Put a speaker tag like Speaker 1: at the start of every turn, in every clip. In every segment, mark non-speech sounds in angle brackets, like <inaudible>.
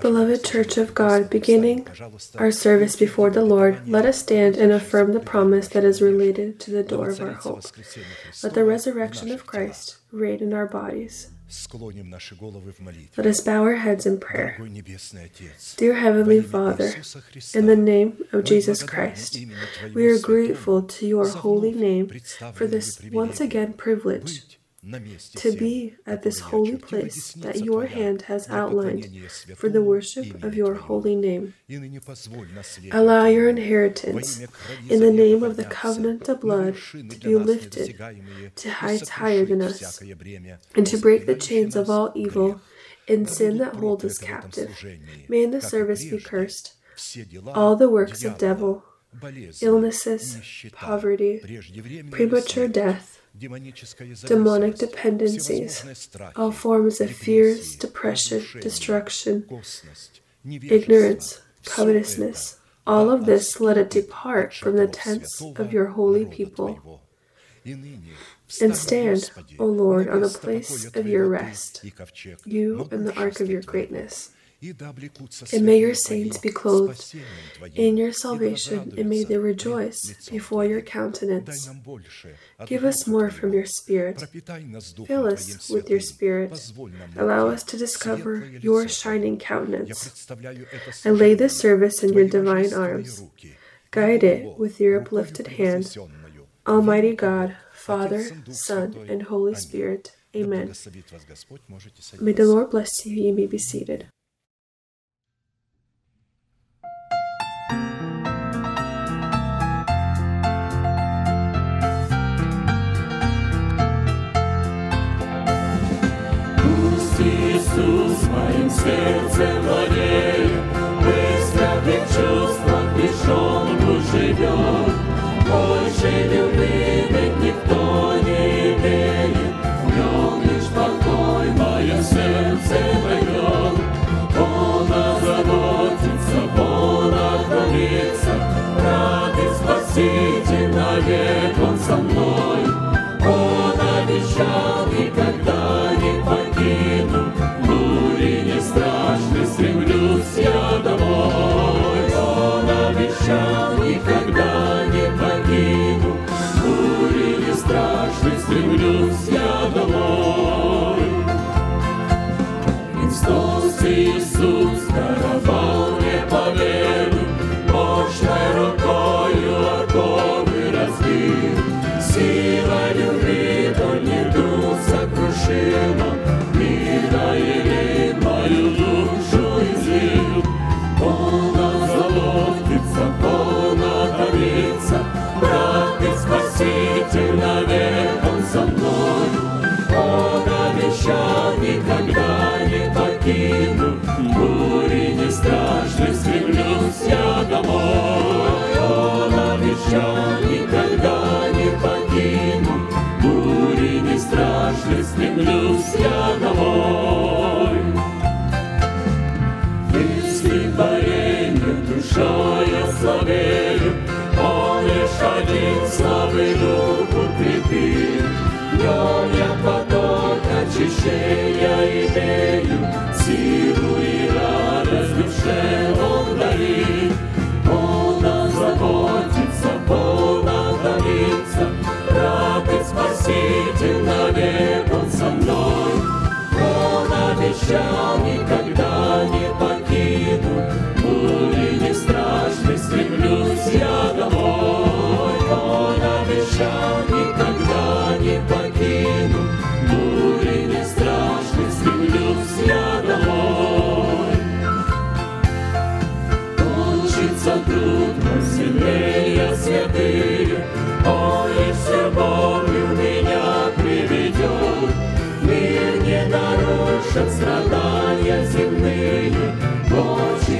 Speaker 1: Beloved Church of God, beginning our service before the Lord, let us stand and affirm the promise that is related to the door of our hope. Let the resurrection of Christ reign in our bodies. Let us bow our heads in prayer. Dear Heavenly Father, in the name of Jesus Christ, we are grateful to your holy name for this once again privilege to be at this holy place that your hand has outlined for the worship of your holy name. Allow your inheritance in the name of the covenant of blood to be lifted to heights higher than us and to break the chains of all evil and sin that hold us captive. May in the service be cursed all the works of devil, illnesses, poverty, premature death, Demonic dependencies, all forms of fears, depression, destruction, ignorance, covetousness, all of this let it depart from the tents of your holy people. And stand, O Lord, on the place of your rest, you and the ark of your greatness. And may your saints be clothed in your salvation, and may they rejoice before your countenance. Give us more from your Spirit. Fill us with your Spirit. Allow us to discover your shining countenance. I lay this service in your divine arms. Guide it with your uplifted hand. Almighty God, Father, Son, and Holy Spirit. Amen. May the Lord bless you. You may be seated.
Speaker 2: Сердцем владеет, Быстро в чувствах лишенку живет. Слабый дух укрепит. В нем я поток очищения имею, Силу и радость душе Он дарит. Он озаботится, Он отдалится, Раб и Спаситель навек Он со мной. 谁言我？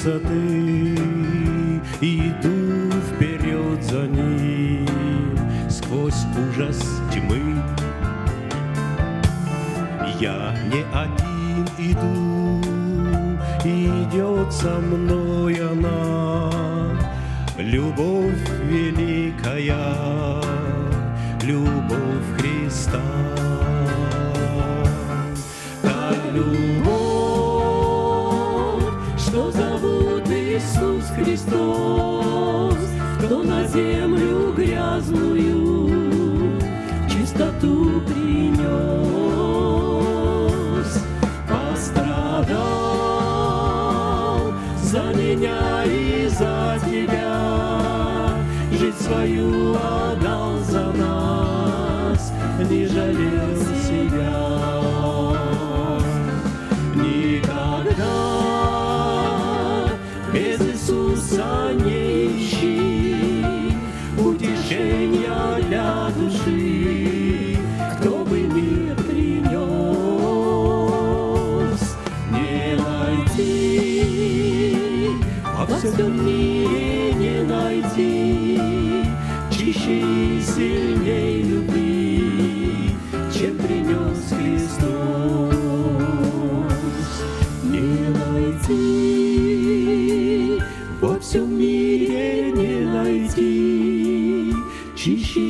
Speaker 2: Abrázate y tú
Speaker 3: Chi-chi.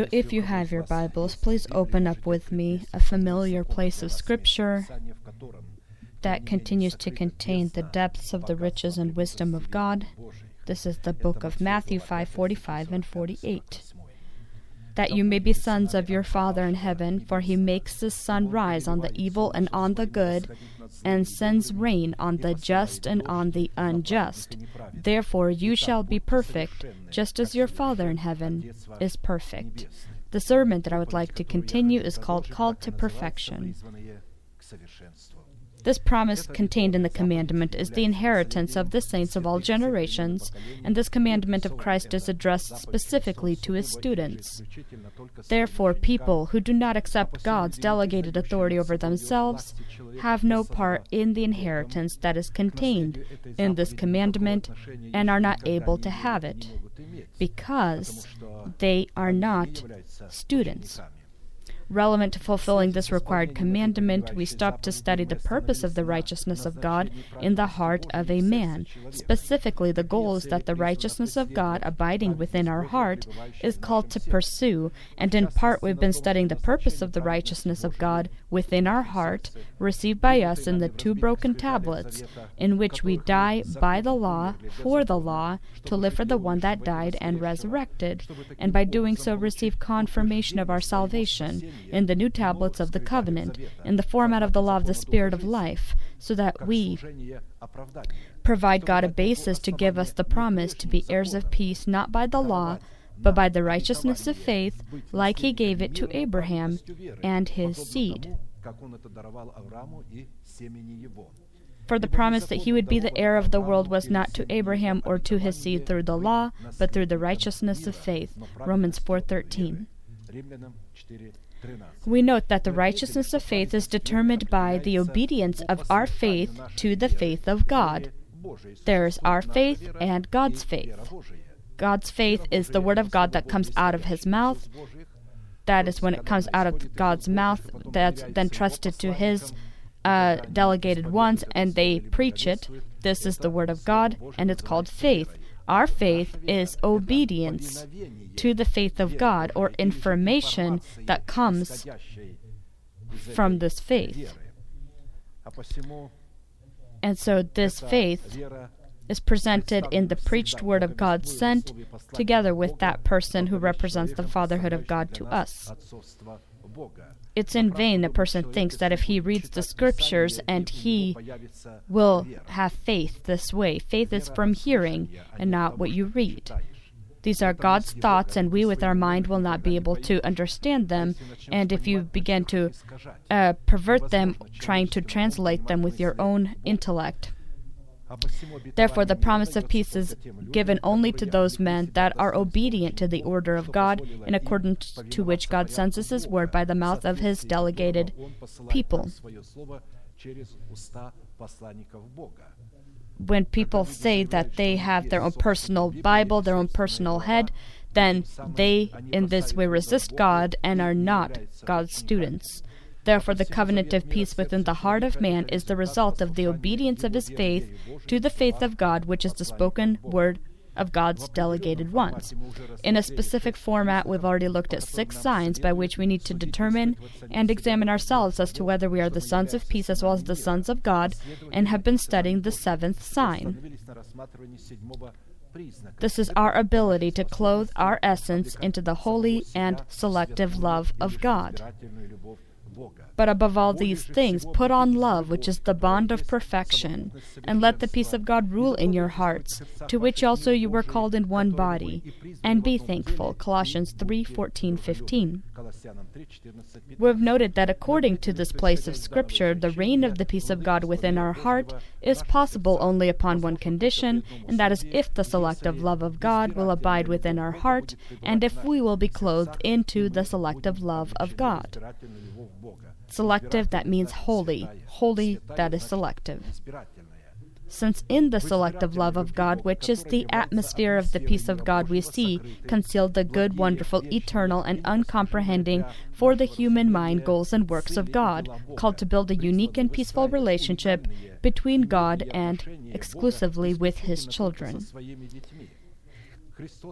Speaker 3: So, if you have your Bibles, please open up with me a familiar place of Scripture that continues to contain the depths of the riches and wisdom of God. This is the book of Matthew 5 45 and 48. That you may be sons of your Father in heaven, for he makes his sun rise on the evil and on the good, and sends rain on the just and on the unjust. Therefore you shall be perfect, just as your Father in heaven is perfect. The sermon that I would like to continue is called Called to Perfection. This promise contained in the commandment is the inheritance of the saints of all generations, and this commandment of Christ is addressed specifically to his students. Therefore, people who do not accept God's delegated authority over themselves have no part in the inheritance that is contained in this commandment and are not able to have it because they are not students. Relevant to fulfilling this required commandment, we stop to study the purpose of the righteousness of God in the heart of a man. Specifically, the goal is that the righteousness of God abiding within our heart is called to pursue, and in part we've been studying the purpose of the righteousness of God within our heart, received by us in the two broken tablets, in which we die by the law, for the law, to live for the one that died and resurrected, and by doing so receive confirmation of our salvation in the new tablets of the covenant, in the format of the law of the Spirit of life, so that we provide God a basis to give us the promise to be heirs of peace not by the law, but by the righteousness of faith, like he gave it to Abraham and his seed. For the promise that he would be the heir of the world was not to Abraham or to his seed through the law, but through the righteousness of faith. Romans 4:13. We note that the righteousness of faith is determined by the obedience of our faith to the faith of God. There is our faith and God's faith. God's faith is the word of God that comes out of his mouth. That is when it comes out of God's mouth, that's then trusted to his uh, delegated ones, and they preach it. This is the word of God, and it's called faith. Our faith is obedience to the faith of God, or information that comes from this faith. And so this faith is presented in the preached word of God sent together with that person who represents the fatherhood of God to us. It's in vain a person thinks that if he reads the scriptures and he will have faith this way. Faith is from hearing and not what you read. These are God's thoughts, and we with our mind will not be able to understand them. And if you begin to uh, pervert them, trying to translate them with your own intellect, Therefore, the promise of peace is given only to those men that are obedient to the order of God, in accordance to which God sends us His word by the mouth of His delegated people. When people say that they have their own personal Bible, their own personal head, then they in this way resist God and are not God's students. Therefore, the covenant of peace within the heart of man is the result of the obedience of his faith to the faith of God, which is the spoken word of God's delegated ones. In a specific format, we've already looked at six signs by which we need to determine and examine ourselves as to whether we are the sons of peace as well as the sons of God, and have been studying the seventh sign. This is our ability to clothe our essence into the holy and selective love of God. voga. But above all these things, put on love, which is the bond of perfection, and let the peace of God rule in your hearts, to which also you were called in one body, and be thankful. Colossians 3 14 15. We've noted that according to this place of Scripture, the reign of the peace of God within our heart is possible only upon one condition, and that is if the selective love of God will abide within our heart, and if we will be clothed into the selective love of God. Selective, that means holy. Holy, that is selective. Since in the selective love of God, which is the atmosphere of the peace of God, we see concealed the good, wonderful, eternal, and uncomprehending for the human mind goals and works of God, called to build a unique and peaceful relationship between God and exclusively with His children.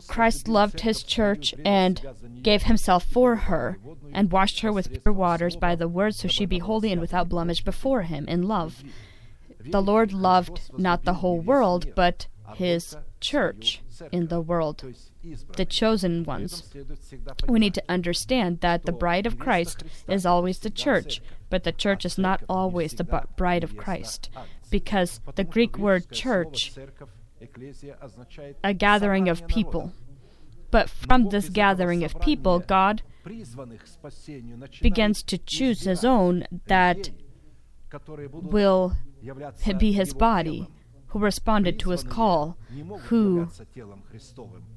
Speaker 3: Christ loved his church and gave himself for her, and washed her with pure waters by the word, so she be holy and without blemish before him in love. The Lord loved not the whole world, but his church in the world, the chosen ones. We need to understand that the bride of Christ is always the church, but the church is not always the bride of Christ, because the Greek word church a gathering of people. But from this gathering of people, God begins to choose His own that will be His body, who responded to His call, who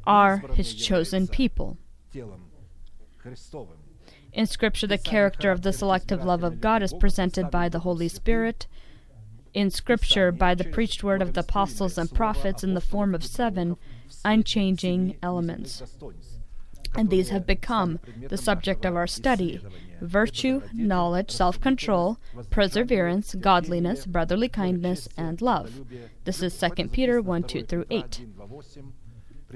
Speaker 3: are His chosen people. In Scripture, the character of the selective love of God is presented by the Holy Spirit in Scripture by the preached word of the apostles and prophets in the form of seven unchanging elements. And these have become the subject of our study virtue, knowledge, self control, perseverance, godliness, brotherly kindness, and love. This is 2 Peter 1 2 through 8.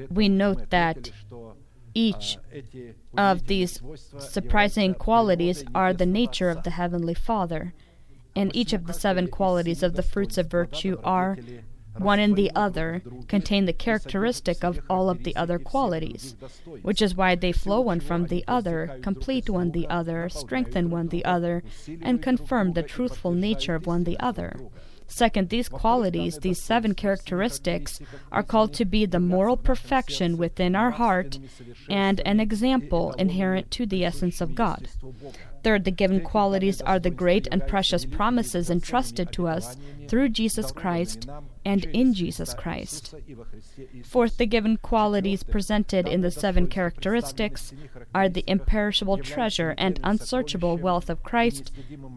Speaker 3: We note that each of these surprising qualities are the nature of the Heavenly Father and each of the seven qualities of the fruits of virtue are one and the other contain the characteristic of all of the other qualities, which is why they flow one from the other, complete one the other, strengthen one the other, and confirm the truthful nature of one the other. Second, these qualities, these seven characteristics, are called to be the moral perfection within our heart and an example inherent to the essence of God. Third, the given qualities are the great and precious promises entrusted to us through Jesus Christ and in Jesus. Christ. Fourth, the given qualities presented in the seven characteristics are the imperishable treasure and unsearchable wealth of Christ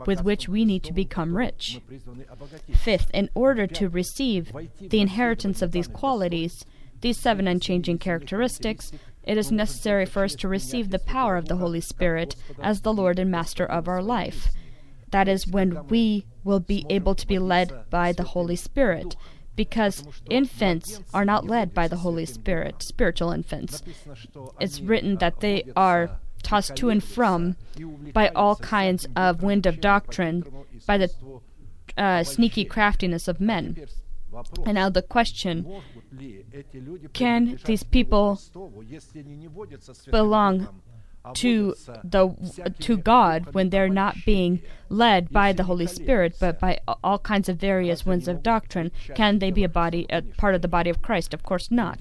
Speaker 3: with which we need to become rich. Fifth, in order to receive the inheritance of these qualities, these seven unchanging characteristics, it is necessary for us to receive the power of the Holy Spirit as the Lord and Master of our life. That is when we will be able to be led by the Holy Spirit. Because infants are not led by the Holy Spirit, spiritual infants. It's written that they are tossed to and from by all kinds of wind of doctrine, by the uh, sneaky craftiness of men. And now the question can these people belong to the to God when they're not being led by the Holy Spirit, but by all kinds of various winds of doctrine. Can they be a body, a part of the body of Christ? Of course not.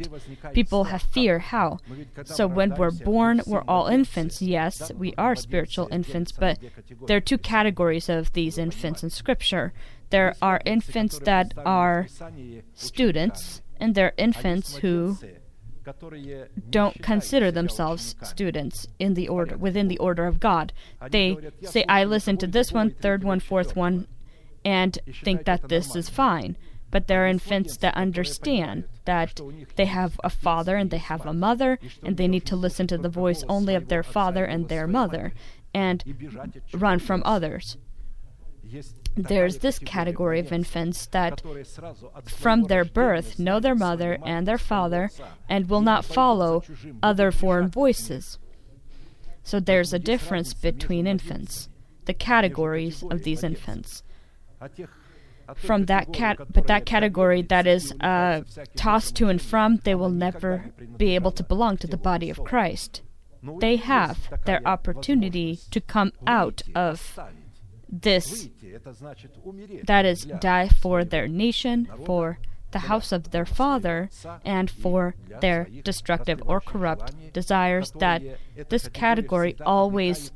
Speaker 3: People have fear. How? So when we're born, we're all infants. Yes, we are spiritual infants, but there are two categories of these infants in Scripture. There are infants that are students, and there are infants who don't consider themselves students in the order within the order of God. They say, "I listen to this one, third one, fourth one, and think that this is fine." But there are infants that understand that they have a father and they have a mother, and they need to listen to the voice only of their father and their mother, and run from others. There's this category of infants that from their birth know their mother and their father and will not follow other foreign voices. So there's a difference between infants, the categories of these infants. From that cat, but that category that is uh, tossed to and from, they will never be able to belong to the body of Christ. They have their opportunity to come out of this that is die for their nation for the house of their father and for their destructive or corrupt desires that this category always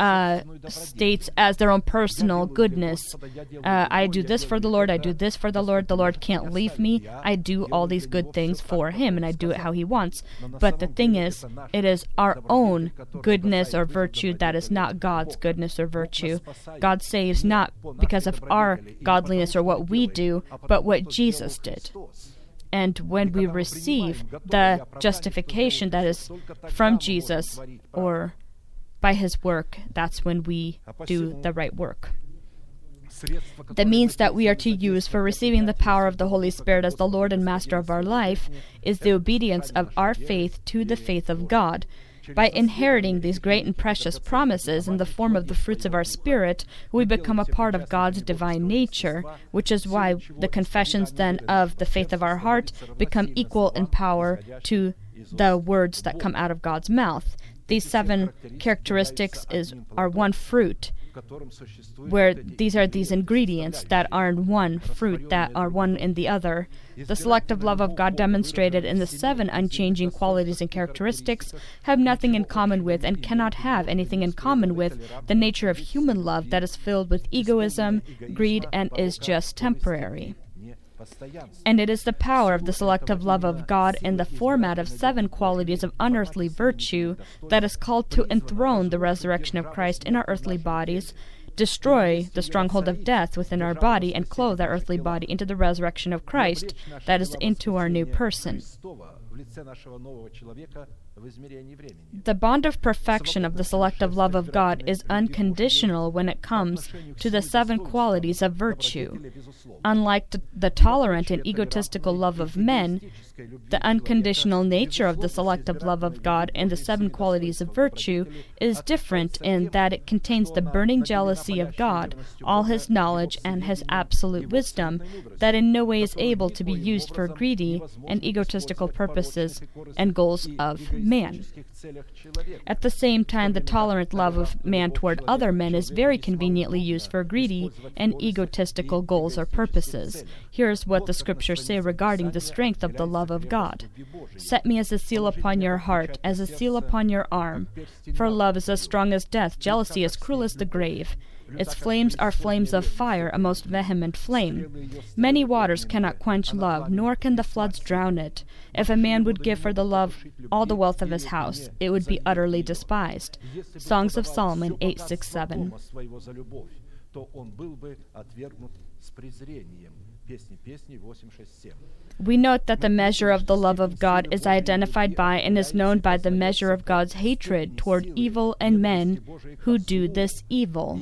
Speaker 3: uh, states as their own personal goodness. Uh, I do this for the Lord, I do this for the Lord, the Lord can't leave me, I do all these good things for Him, and I do it how He wants. But the thing is, it is our own goodness or virtue that is not God's goodness or virtue. God saves not because of our godliness or what we do, but what Jesus did. And when we receive the justification that is from Jesus or by his work, that's when we do the right work. The means that we are to use for receiving the power of the Holy Spirit as the Lord and Master of our life is the obedience of our faith to the faith of God. By inheriting these great and precious promises in the form of the fruits of our Spirit, we become a part of God's divine nature, which is why the confessions then of the faith of our heart become equal in power to the words that come out of God's mouth. These seven characteristics is are one fruit, where these are these ingredients that are in one fruit that are one in the other. The selective love of God demonstrated in the seven unchanging qualities and characteristics have nothing in common with and cannot have anything in common with the nature of human love that is filled with egoism, greed, and is just temporary. And it is the power of the selective love of God in the format of seven qualities of unearthly virtue that is called to enthrone the resurrection of Christ in our earthly bodies, destroy the stronghold of death within our body, and clothe our earthly body into the resurrection of Christ that is into our new person. The bond of perfection of the selective love of God is unconditional when it comes to the seven qualities of virtue. Unlike the, tolerant and egotistical love of men, the unconditional nature of the selective love of God and the seven qualities of virtue is different in that it contains the burning jealousy of God, all his knowledge, and his absolute wisdom, that in no way is able to be used for greedy and egotistical purposes and goals of man. At the same time, the tolerant love of man toward other men is very conveniently used for greedy and egotistical goals or purposes. Here's what the scriptures say regarding the strength of the love of God Set me as a seal upon your heart, as a seal upon your arm. For love is as strong as death, jealousy as cruel as the grave. Its flames are flames of fire, a most vehement flame. Many waters cannot quench love, nor can the floods drown it. If a man would give for the love all the wealth of his house, it would be utterly despised. Songs of Solomon 867. We note that the measure of the love of God is identified by and is known by the measure of God's hatred toward evil and men who do this evil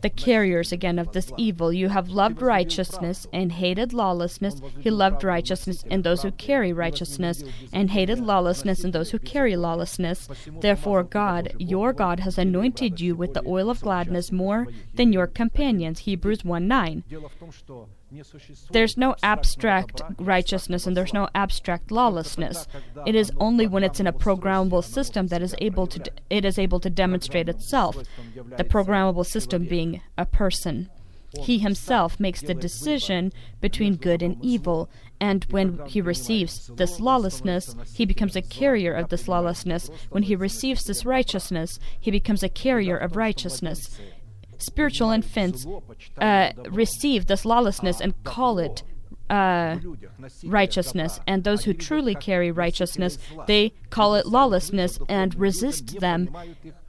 Speaker 3: the carriers again of this evil. You have loved righteousness and hated lawlessness. He loved righteousness in those who carry righteousness, and hated lawlessness in those who carry lawlessness. Therefore, God, your God, has anointed you with the oil of gladness more than your companions. Hebrews 1 9. There's no abstract righteousness and there's no abstract lawlessness. It is only when it's in a programmable system that is able to it is able to demonstrate itself. The programmable system being a person. He himself makes the decision between good and evil, and when he receives this lawlessness, he becomes a carrier of this lawlessness. When he receives this righteousness, he becomes a carrier of righteousness spiritual infants uh, receive this lawlessness and call it uh, righteousness, and those who truly carry righteousness, they call it lawlessness and resist them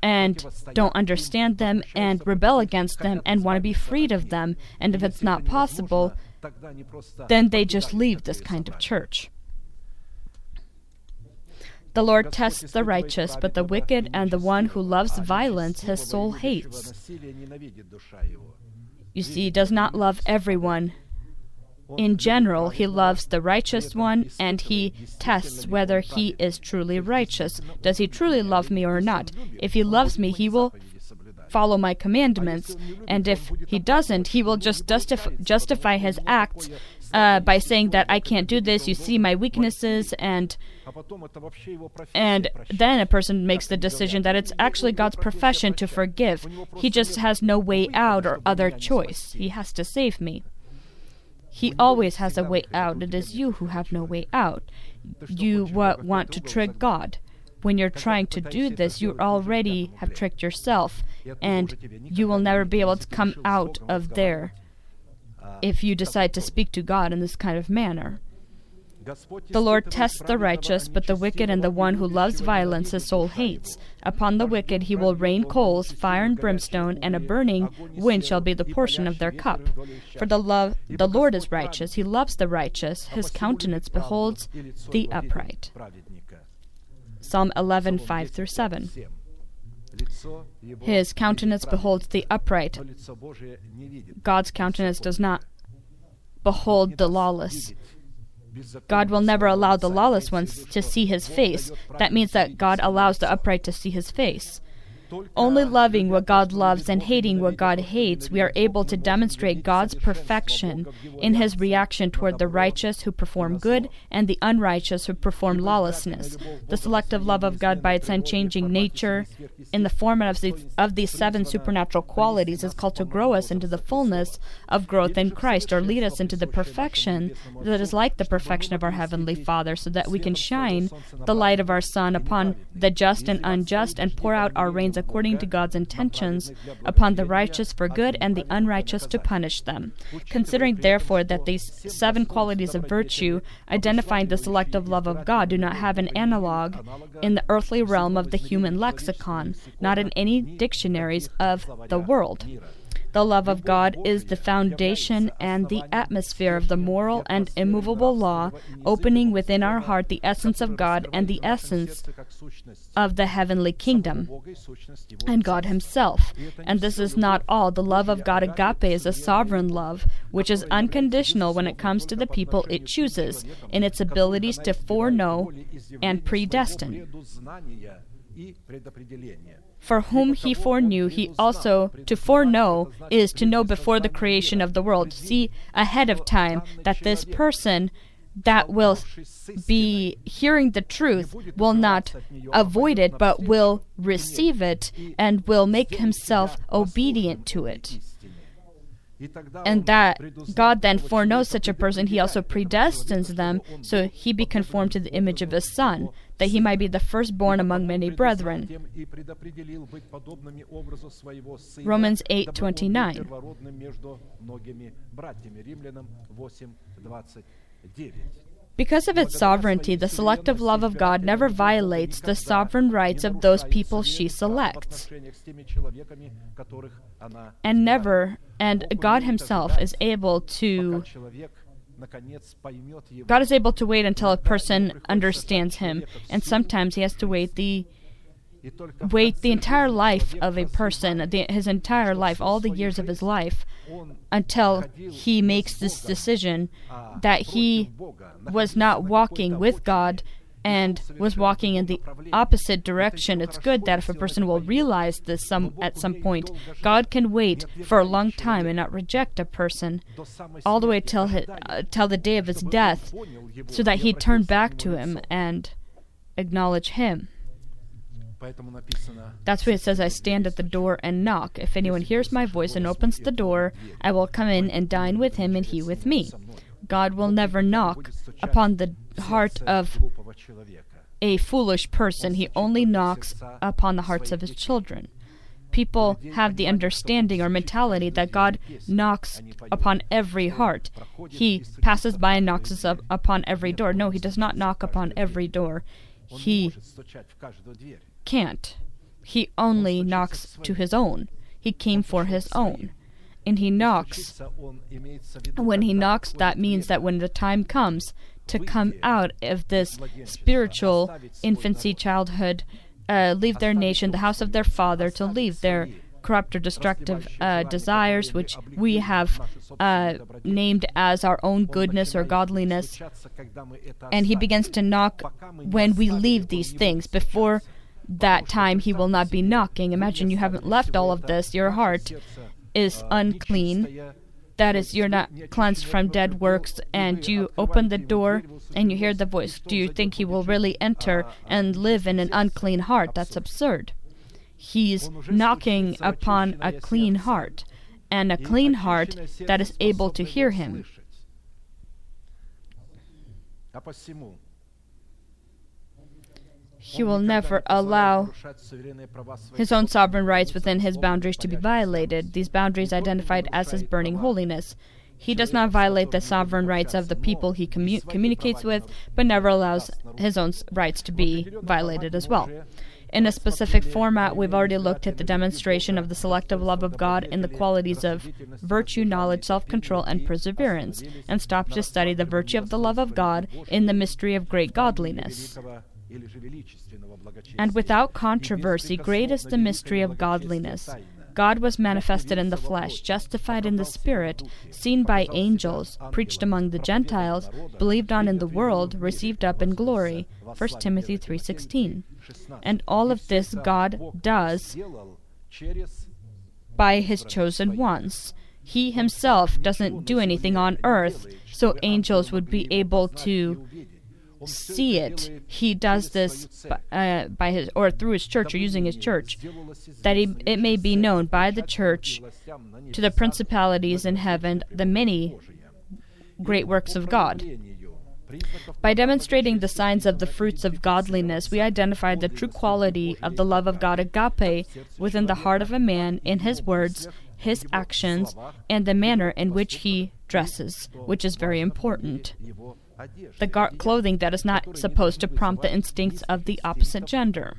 Speaker 3: and don't understand them and rebel against them and want to be freed of them. And if it's not possible, then they just leave this kind of church. The Lord tests the righteous, but the wicked and the one who loves violence his soul hates. You see, he does not love everyone. In general, he loves the righteous one and he tests whether he is truly righteous. Does he truly love me or not? If he loves me, he will follow my commandments, and if he doesn't, he will just justif- justify his acts uh, by saying that I can't do this. You see my weaknesses, and and then a person makes the decision that it's actually God's profession to forgive. He just has no way out or other choice. He has to save me. He always has a way out. It is you who have no way out. You wa- want to trick God. When you're trying to do this, you already have tricked yourself, and you will never be able to come out of there if you decide to speak to God in this kind of manner. The Lord tests the righteous, but the wicked and the one who loves violence his soul hates. Upon the wicked he will rain coals, fire and brimstone, and a burning wind shall be the portion of their cup. For the love the Lord is righteous, he loves the righteous, his countenance beholds the upright. Psalm 11, 5 through 7. His countenance beholds the upright. God's countenance does not behold the lawless. God will never allow the lawless ones to see his face. That means that God allows the upright to see his face. Only loving what God loves and hating what God hates, we are able to demonstrate God's perfection in his reaction toward the righteous who perform good and the unrighteous who perform lawlessness. The selective love of God by its unchanging nature, in the format of these, of these seven supernatural qualities, is called to grow us into the fullness of growth in Christ or lead us into the perfection that is like the perfection of our Heavenly Father, so that we can shine the light of our sun upon the just and unjust and pour out our rains according to God's intentions upon the righteous for good and the unrighteous to punish them. Considering, therefore, that these seven qualities of virtue, identifying the selective love of God, do not have an analog in the earthly realm of the human lexicon, not in any dictionaries of the world. The love of God is the foundation and the atmosphere of the moral and immovable law, opening within our heart the essence of God and the essence of the heavenly kingdom and God Himself. And this is not all. The love of God agape is a sovereign love, which is unconditional when it comes to the people it chooses, in its abilities to foreknow and predestine. For whom he foreknew, he also to foreknow is to know before the creation of the world, see ahead of time that this person that will be hearing the truth will not avoid it, but will receive it and will make himself obedient to it. And that God then foreknows such a person, he also predestines them so he be conformed to the image of his son, that he might be the firstborn among many brethren. Romans 8:29. Because of its sovereignty, the selective love of God never violates the sovereign rights of those people she selects. And never, and God Himself is able to. God is able to wait until a person understands Him, and sometimes He has to wait the wait the entire life of a person, the, his entire life, all the years of his life, until he makes this decision that he was not walking with God and was walking in the opposite direction. It's good that if a person will realize this some at some point, God can wait for a long time and not reject a person all the way till his, uh, till the day of his death, so that he turn back to him and acknowledge him. That's why it says, I stand at the door and knock. If anyone hears my voice and opens the door, I will come in and dine with him and he with me. God will never knock upon the heart of a foolish person, he only knocks upon the hearts of his children. People have the understanding or mentality that God knocks upon every heart. He passes by and knocks up upon every door. No, he does not knock upon every door. He can't. He only knocks to his own. He came for his own. And he knocks. When he knocks, that means that when the time comes to come out of this spiritual infancy, childhood, uh, leave their nation, the house of their father, to leave their corrupt or destructive uh, desires, which we have uh, named as our own goodness or godliness. And he begins to knock when we leave these things. Before that time, he will not be knocking. Imagine you haven't left all of this, your heart is unclean. That is, you're not cleansed from dead works, and you open the door and you hear the voice. Do you think he will really enter and live in an unclean heart? That's absurd. He's knocking upon a clean heart, and a clean heart that is able to hear him. He will never allow his own sovereign rights within his boundaries to be violated, these boundaries identified as his burning holiness. He does not violate the sovereign rights of the people he commu- communicates with, but never allows his own rights to be violated as well. In a specific format, we've already looked at the demonstration of the selective love of God in the qualities of virtue, knowledge, self control, and perseverance, and stopped to study the virtue of the love of God in the mystery of great godliness. And without controversy, great is the mystery of godliness. God was manifested in the flesh, justified in the spirit, seen by angels, preached among the Gentiles, believed on in the world, received up in glory. 1 Timothy 3:16. And all of this God does by his chosen ones. He himself doesn't do anything on earth, so angels would be able to see it. He does this by, uh, by his or through his church or using his church, that he, it may be known by the church to the principalities in heaven the many great works of God. By demonstrating the signs of the fruits of godliness, we identified the true quality of the love of God agape within the heart of a man in his words, his actions, and the manner in which he dresses, which is very important the gar- clothing that is not supposed to prompt the instincts of the opposite gender.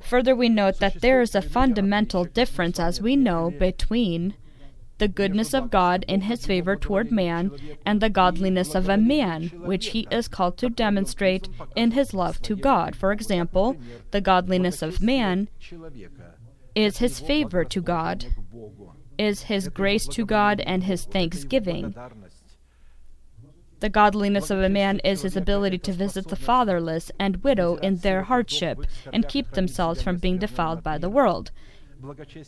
Speaker 3: Further, we note that there is a fundamental difference, as we know, between the goodness of God in his favor toward man and the godliness of a man, which he is called to demonstrate in his love to God. For example, the godliness of man is his favor to God, is his grace to God, and his thanksgiving. The godliness of a man is his ability to visit the fatherless and widow in their hardship and keep themselves from being defiled by the world.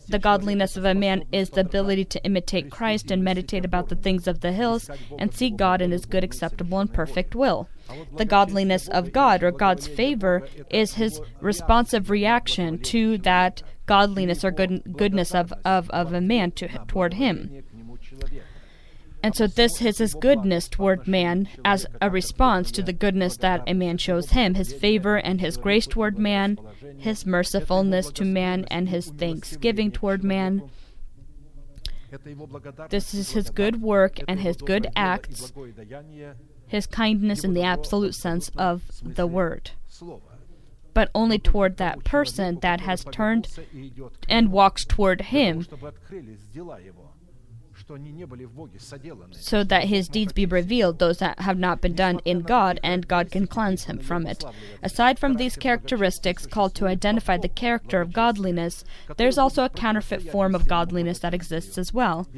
Speaker 3: The godliness of a man is the ability to imitate Christ and meditate about the things of the hills and see God in his good, acceptable, and perfect will. The godliness of God or God's favor is his responsive reaction to that godliness or good, goodness of, of, of a man to, toward him. And so this is his goodness toward man as a response to the goodness that a man shows him, his favor and his grace toward man, his mercifulness to man, and his thanksgiving toward man. This is his good work and his good acts, his kindness in the absolute sense of the word. But only toward that person that has turned and walks toward him so that his deeds be revealed, those that have not been done in God, and God can cleanse him from it. Aside from these characteristics called to identify the character of godliness, there's also a counterfeit form of godliness that exists as well.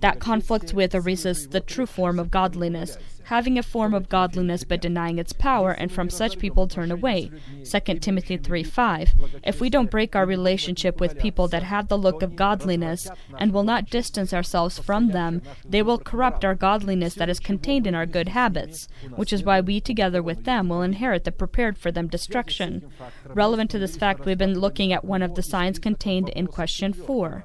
Speaker 3: That conflicts with or resists the true form of godliness, having a form of godliness but denying its power, and from such people turn away. 2 Timothy 3 5. If we don't break our relationship with people that have the look of godliness and will not distance ourselves from them, they will corrupt our godliness that is contained in our good habits, which is why we together with them will inherit the prepared for them destruction. Relevant to this fact, we've been looking at one of the signs contained in question 4.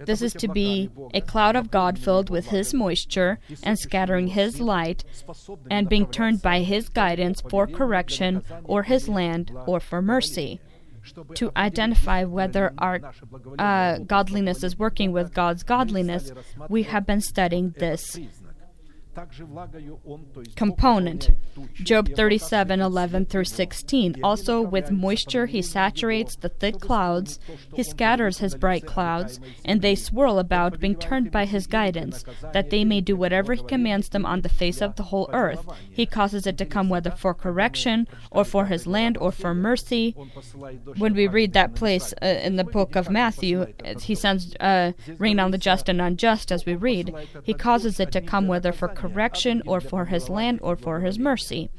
Speaker 3: This is to be a cloud of God filled with His moisture and scattering His light and being turned by His guidance for correction or His land or for mercy. To identify whether our uh, godliness is working with God's godliness, we have been studying this component. Job 37 11 through 16. Also, with moisture, he saturates the thick clouds, he scatters his bright clouds, and they swirl about, being turned by his guidance, that they may do whatever he commands them on the face of the whole earth. He causes it to come whether for correction, or for his land, or for mercy. When we read that place uh, in the book of Matthew, uh, he sends uh, rain on the just and unjust as we read. He causes it to come whether for correction, or for his land, or for his mercy.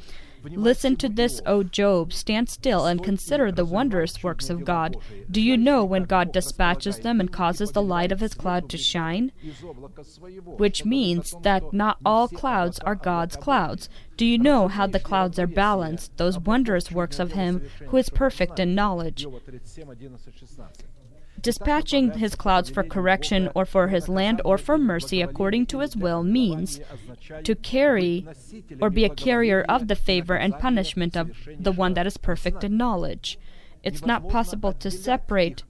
Speaker 3: Listen to this, O Job. Stand still and consider the wondrous works of God. Do you know when God dispatches them and causes the light of his cloud to shine? Which means that not all clouds are God's clouds. Do you know how the clouds are balanced, those wondrous works of him who is perfect in knowledge? Dispatching his clouds for correction or for his land or for mercy according to his will means to carry or be a carrier of the favor and punishment of the one that is perfect in knowledge. It's not possible to separate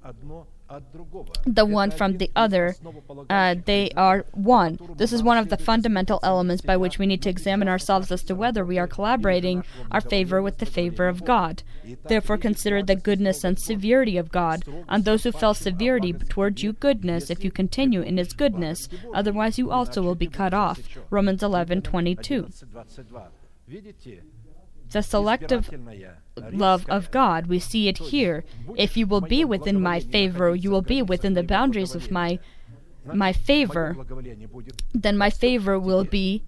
Speaker 3: the one from the other. Uh, they are one. This is one of the fundamental elements by which we need to examine ourselves as to whether we are collaborating our favor with the favor of God. Therefore, consider the goodness and severity of God. On those who fell severity toward you, goodness, if you continue in His goodness. Otherwise, you also will be cut off. Romans 11 22 the selective love of God. We see it here. If you will be within my favor, you will be within the boundaries of my my favor. Then my favor will be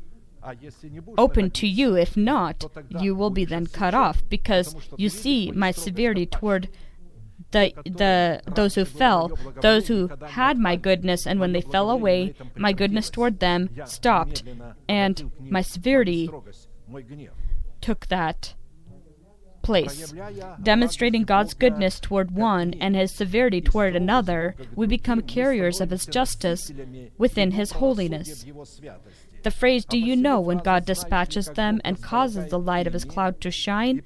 Speaker 3: open to you. If not, you will be then cut off because you see my severity toward the the those who fell, those who had my goodness, and when they fell away, my goodness toward them stopped, and my severity took that place. Demonstrating God's goodness toward one and his severity toward another, we become carriers of his justice within his holiness. The phrase, Do you know when God dispatches them and causes the light of his cloud to shine?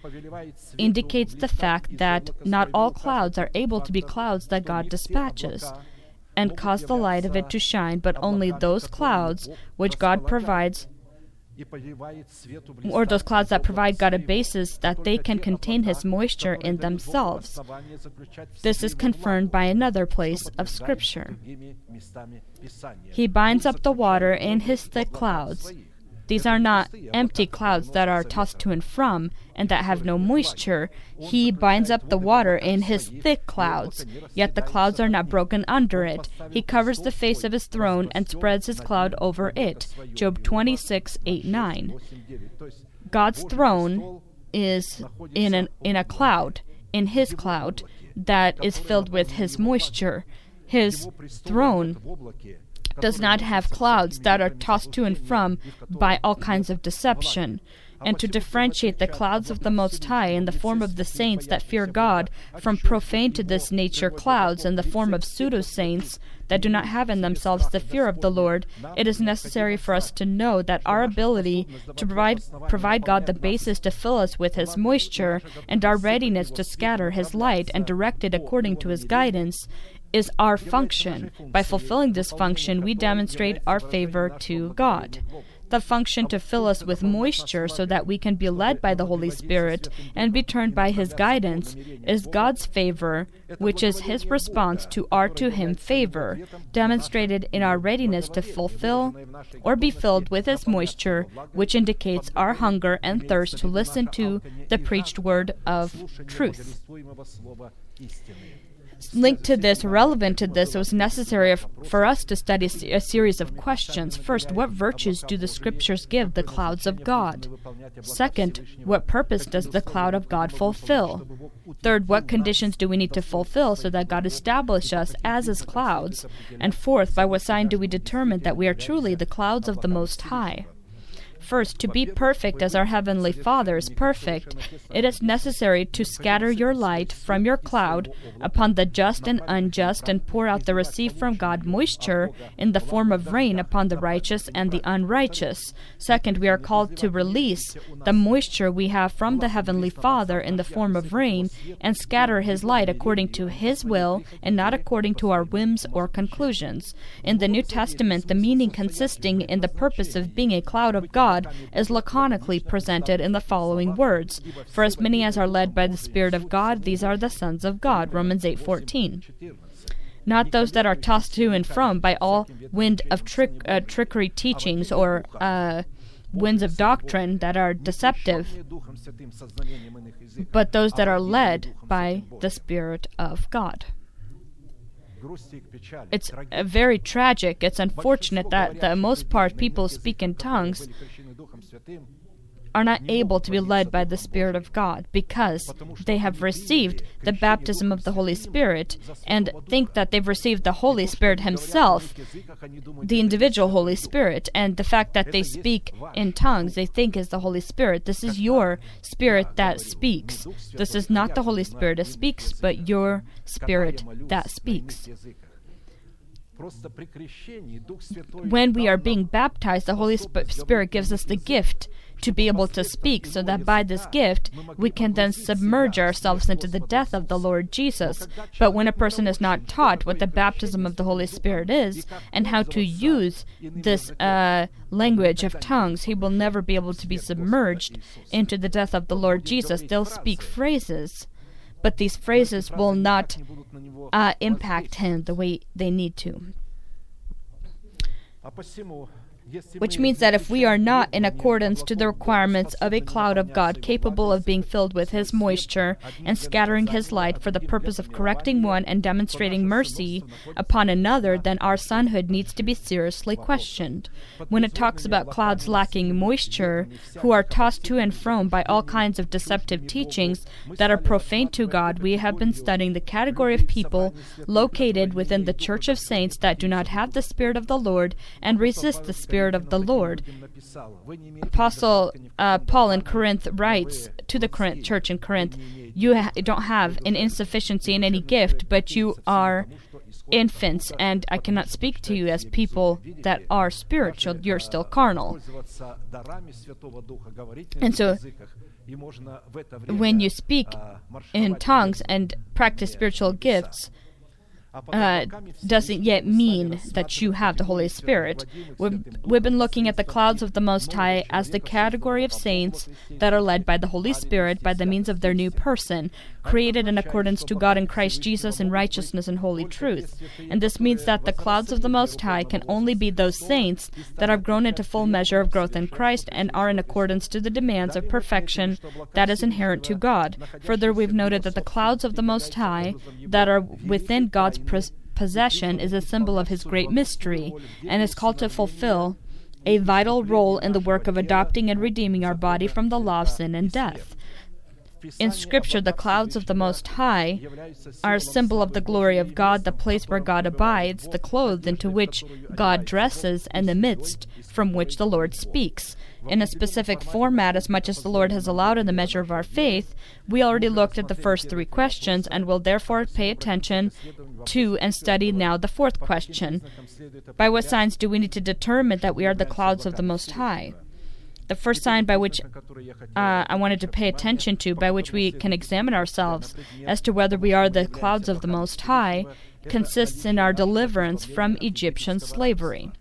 Speaker 3: indicates the fact that not all clouds are able to be clouds that God dispatches and cause the light of it to shine, but only those clouds which God provides or those clouds that provide God a basis that they can contain His moisture in themselves. This is confirmed by another place of Scripture. He binds up the water in His thick clouds. These are not empty clouds that are tossed to and from and that have no moisture. He binds up the water in his thick clouds, yet the clouds are not broken under it. He covers the face of his throne and spreads his cloud over it. Job 26, 8, 9. God's throne is in, an, in a cloud, in his cloud, that is filled with his moisture. His throne does not have clouds that are tossed to and from by all kinds of deception. And to differentiate the clouds of the Most High in the form of the saints that fear God from profane to this nature clouds in the form of pseudo saints that do not have in themselves the fear of the Lord, it is necessary for us to know that our ability to provide, provide God the basis to fill us with His moisture and our readiness to scatter His light and direct it according to His guidance is our function. By fulfilling this function, we demonstrate our favor to God. The function to fill us with moisture so that we can be led by the Holy Spirit and be turned by His guidance is God's favor, which is His response to our to Him favor, demonstrated in our readiness to fulfill or be filled with His moisture, which indicates our hunger and thirst to listen to the preached word of truth linked to this, relevant to this, it was necessary for us to study a series of questions. First, what virtues do the scriptures give the clouds of God? Second, what purpose does the cloud of God fulfill? Third, what conditions do we need to fulfill so that God establish us as his clouds? And fourth, by what sign do we determine that we are truly the clouds of the Most High? First, to be perfect as our Heavenly Father is perfect, it is necessary to scatter your light from your cloud upon the just and unjust and pour out the received from God moisture in the form of rain upon the righteous and the unrighteous. Second, we are called to release the moisture we have from the Heavenly Father in the form of rain and scatter His light according to His will and not according to our whims or conclusions. In the New Testament, the meaning consisting in the purpose of being a cloud of God is laconically presented in the following words For as many as are led by the Spirit of God, these are the sons of God. Romans 8:14 not those that are tossed to and from by all wind of trick, uh, trickery teachings or uh, winds of doctrine that are deceptive, but those that are led by the Spirit of God. It's uh, very tragic. It's unfortunate that the most part people speak in tongues are not able to be led by the Spirit of God because they have received the baptism of the Holy Spirit and think that they've received the Holy Spirit Himself, the individual Holy Spirit, and the fact that they speak in tongues they think is the Holy Spirit. This is your spirit that speaks. This is not the Holy Spirit that speaks, but your spirit that speaks. When we are being baptized, the Holy Sp- Spirit gives us the gift to be able to speak, so that by this gift we can then submerge ourselves into the death of the Lord Jesus. But when a person is not taught what the baptism of the Holy Spirit is and how to use this uh, language of tongues, he will never be able to be submerged into the death of the Lord Jesus. They'll speak phrases but these phrases will not uh, impact him the way they need to. Which means that if we are not in accordance to the requirements of a cloud of God capable of being filled with His moisture and scattering His light for the purpose of correcting one and demonstrating mercy upon another, then our sonhood needs to be seriously questioned. When it talks about clouds lacking moisture, who are tossed to and from by all kinds of deceptive teachings that are profane to God, we have been studying the category of people located within the Church of Saints that do not have the Spirit of the Lord and resist the Spirit of the Lord. Apostle uh, Paul in Corinth writes to the Corinth church in Corinth, "You ha- don't have an insufficiency in any gift, but you are infants, and I cannot speak to you as people that are spiritual. You're still carnal." And so, when you speak in tongues and practice spiritual gifts, uh, doesn't yet mean that you have the Holy Spirit. We've, we've been looking at the clouds of the Most High as the category of saints that are led by the Holy Spirit by the means of their new person, created in accordance to God in Christ Jesus in righteousness and holy truth. And this means that the clouds of the Most High can only be those saints that have grown into full measure of growth in Christ and are in accordance to the demands of perfection that is inherent to God. Further, we've noted that the clouds of the Most High that are within God's possession is a symbol of his great mystery and is called to fulfill a vital role in the work of adopting and redeeming our body from the law of sin and death. In Scripture, the clouds of the Most High are a symbol of the glory of God, the place where God abides, the clothes into which God dresses, and the midst from which the Lord speaks. In a specific format, as much as the Lord has allowed in the measure of our faith, we already looked at the first three questions and will therefore pay attention to and study now the fourth question. By what signs do we need to determine that we are the clouds of the Most High? The first sign by which uh, I wanted to pay attention to, by which we can examine ourselves as to whether we are the clouds of the Most High, consists in our deliverance from Egyptian slavery.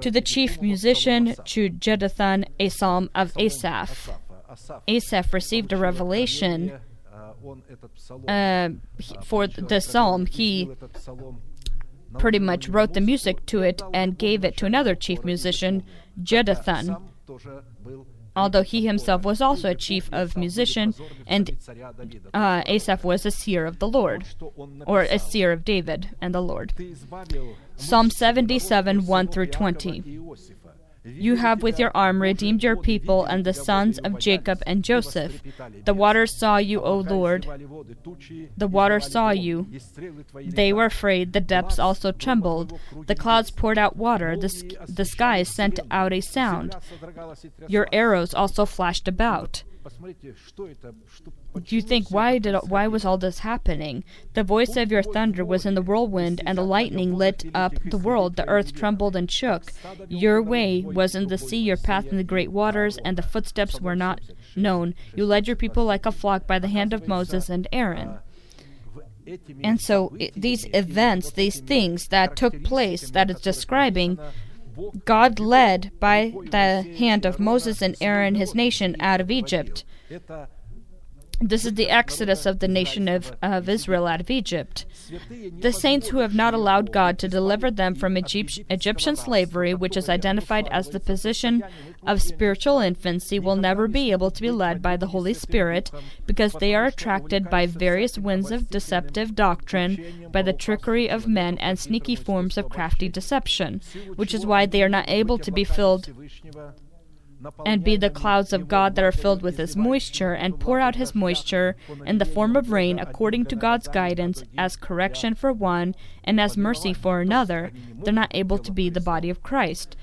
Speaker 3: To the chief musician, to Jeduthun, a psalm of Asaph. Asaph received a revelation uh, for the psalm. He pretty much wrote the music to it and gave it to another chief musician, Jeduthun, although he himself was also a chief of musician, and uh, Asaph was a seer of the Lord, or a seer of David and the Lord. Psalm 77, 1 through 20. You have with your arm redeemed your people and the sons of Jacob and Joseph. The waters saw you, O Lord. The waters saw you. They were afraid, the depths also trembled. The clouds poured out water, the, sk- the skies sent out a sound. Your arrows also flashed about. You think why did why was all this happening? The voice of your thunder was in the whirlwind, and the lightning lit up the world. The earth trembled and shook. Your way was in the sea, your path in the great waters, and the footsteps were not known. You led your people like a flock by the hand of Moses and Aaron. And so these events, these things that took place that it's describing, God led by the hand of Moses and Aaron his nation out of Egypt. This is the exodus of the nation of, of Israel out of Egypt. The saints who have not allowed God to deliver them from Egypt, Egyptian slavery, which is identified as the position of spiritual infancy, will never be able to be led by the Holy Spirit because they are attracted by various winds of deceptive doctrine, by the trickery of men, and sneaky forms of crafty deception, which is why they are not able to be filled and be the clouds of God that are filled with His moisture, and pour out His moisture in the form of rain according to God's guidance, as correction for one and as mercy for another. They're not able to be the body of Christ.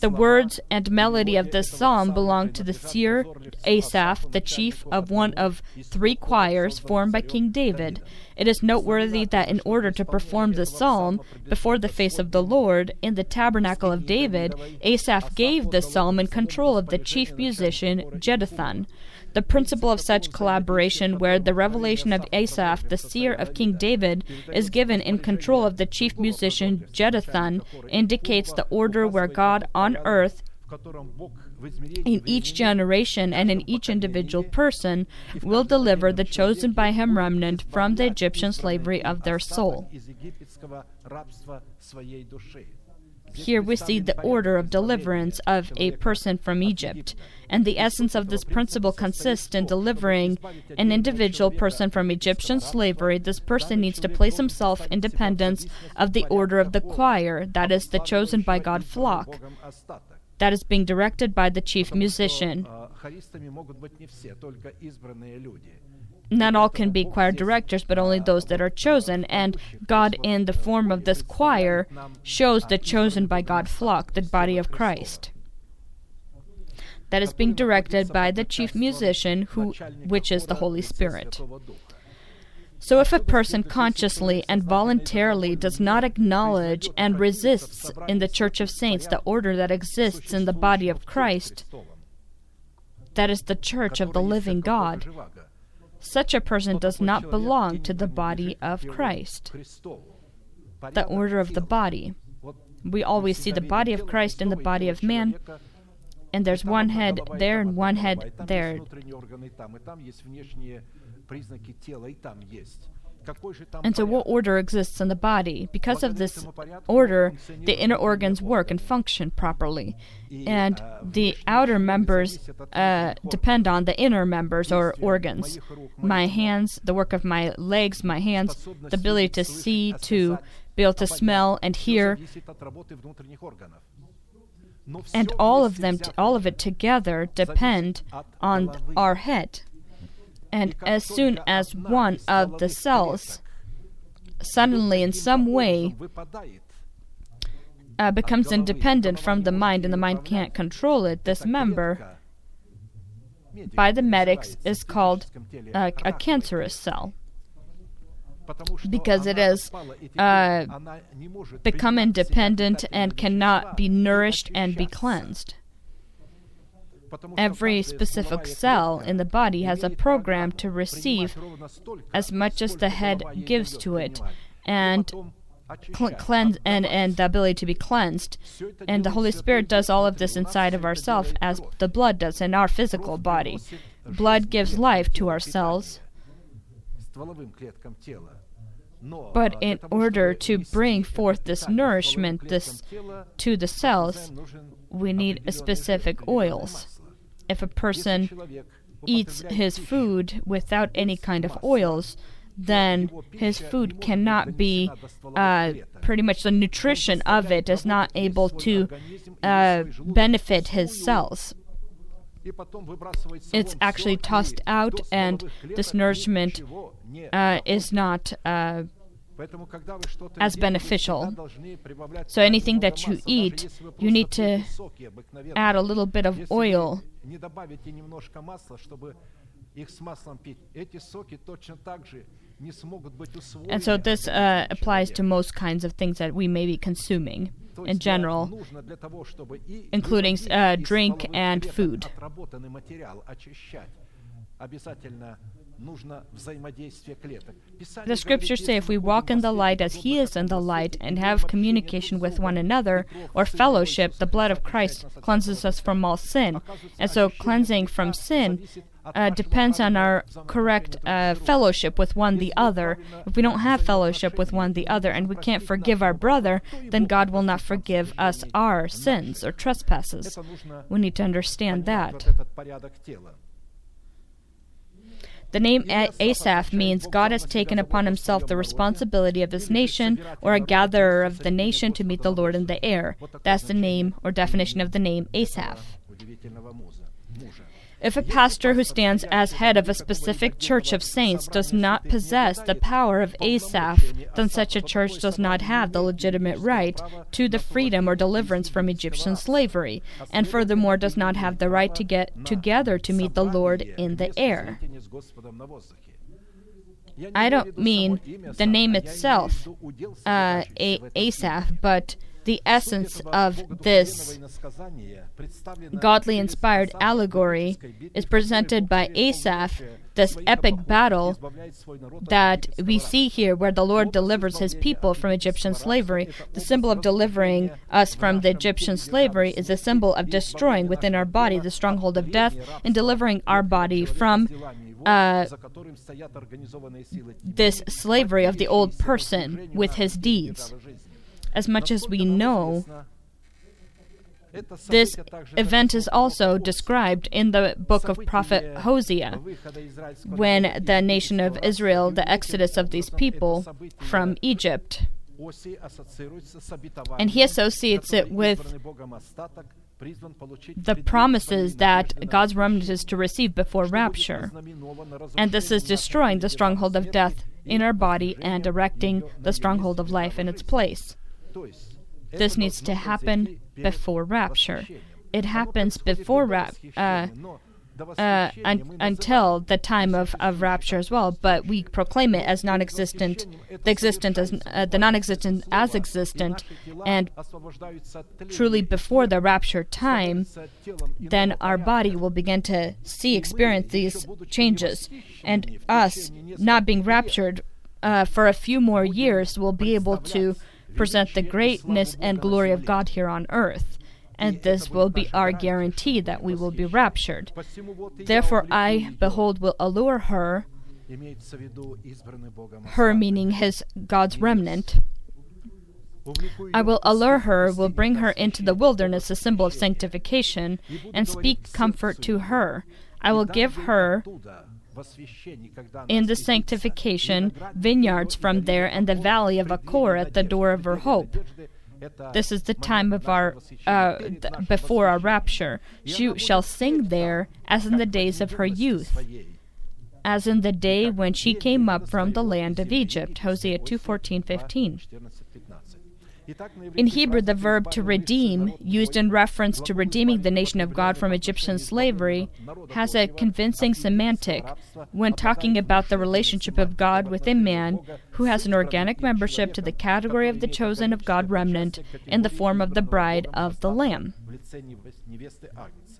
Speaker 3: The words and melody of this psalm belong to the seer Asaph, the chief of one of three choirs formed by King David. It is noteworthy that in order to perform this psalm before the face of the Lord in the tabernacle of David, Asaph gave the psalm in control of the chief musician Jeduthun. The principle of such collaboration, where the revelation of Asaph, the seer of King David, is given in control of the chief musician Jeduthun, indicates the order where God on earth in each generation and in each individual person will deliver the chosen by him remnant from the Egyptian slavery of their soul. Here we see the order of deliverance of a person from Egypt. And the essence of this principle consists in delivering an individual person from Egyptian slavery. This person needs to place himself in dependence of the order of the choir, that is, the chosen by God flock, that is being directed by the chief musician. Not all can be choir directors, but only those that are chosen. And God, in the form of this choir, shows the chosen by God flock, the body of Christ. That is being directed by the chief musician, who, which is the Holy Spirit. So, if a person consciously and voluntarily does not acknowledge and resists in the Church of Saints the order that exists in the body of Christ, that is the Church of the living God, such a person does not belong to the body of Christ, the order of the body. We always see the body of Christ in the body of man, and there's one head there and one head there. And so, what order exists in the body? Because of this order, the inner organs work and function properly. And the outer members uh, depend on the inner members or organs. My hands, the work of my legs, my hands, the ability to see, to be able to smell and hear. And all of them, all of it together, depend on our head. And as soon as one of the cells suddenly, in some way, uh, becomes independent from the mind and the mind can't control it, this member, by the medics, is called a cancerous cell. Because it has uh, become independent and cannot be nourished and be cleansed. Every specific cell in the body has a program to receive as much as the head gives to it, and cl- cleanse and, and the ability to be cleansed. And the Holy Spirit does all of this inside of ourselves as the blood does in our physical body. Blood gives life to our cells. But in order to bring forth this nourishment this to the cells, we need specific oils. If a person eats his food without any kind of oils, then his food cannot be uh, pretty much the nutrition of it is not able to uh, benefit his cells. It's actually tossed out, and this nourishment uh, is not uh, as beneficial. So anything that you eat, you need to add a little bit of oil. And so this uh, applies to most kinds of things that we may be consuming in general, including uh, drink and food. The scriptures say if we walk in the light as He is in the light and have communication with one another or fellowship, the blood of Christ cleanses us from all sin. And so, cleansing from sin uh, depends on our correct uh, fellowship with one the other. If we don't have fellowship with one the other and we can't forgive our brother, then God will not forgive us our sins or trespasses. We need to understand that. The name Asaph means God has taken upon himself the responsibility of his nation or a gatherer of the nation to meet the Lord in the air. That's the name or definition of the name Asaph. If a pastor who stands as head of a specific church of saints does not possess the power of Asaph, then such a church does not have the legitimate right to the freedom or deliverance from Egyptian slavery, and furthermore does not have the right to get together to meet the Lord in the air. I don't mean the name itself, uh, a- Asaph, but the essence of this godly inspired allegory is presented by Asaph, this epic battle that we see here, where the Lord delivers his people from Egyptian slavery. The symbol of delivering us from the Egyptian slavery is the symbol of destroying within our body the stronghold of death and delivering our body from. Uh, this slavery of the old person with his deeds. As much as we know, this event is also described in the book of prophet Hosea when the nation of Israel, the exodus of these people from Egypt. And he associates it with the promises that God's remnant is to receive before rapture. And this is destroying the stronghold of death in our body and erecting the stronghold of life in its place. This needs to happen before rapture. It happens before rap, uh, uh, un- until the time of, of rapture as well, but we proclaim it as non-existent, the existent as uh, the non-existent as existent, and truly before the rapture time, then our body will begin to see, experience these changes, and us not being raptured uh, for a few more years will be able to present the greatness and glory of God here on earth. And this will be our guarantee that we will be raptured. Therefore, I, behold, will allure her, her meaning his God's remnant. I will allure her, will bring her into the wilderness, a symbol of sanctification, and speak comfort to her. I will give her in the sanctification vineyards from there and the valley of Achor at the door of her hope. This is the time of our uh, th- before our rapture. She shall sing there as in the days of her youth, as in the day when she came up from the land of Egypt. Hosea 2:14, 15. In Hebrew, the verb to redeem, used in reference to redeeming the nation of God from Egyptian slavery, has a convincing semantic when talking about the relationship of God with a man, who has an organic membership to the category of the chosen of God remnant in the form of the bride of the Lamb.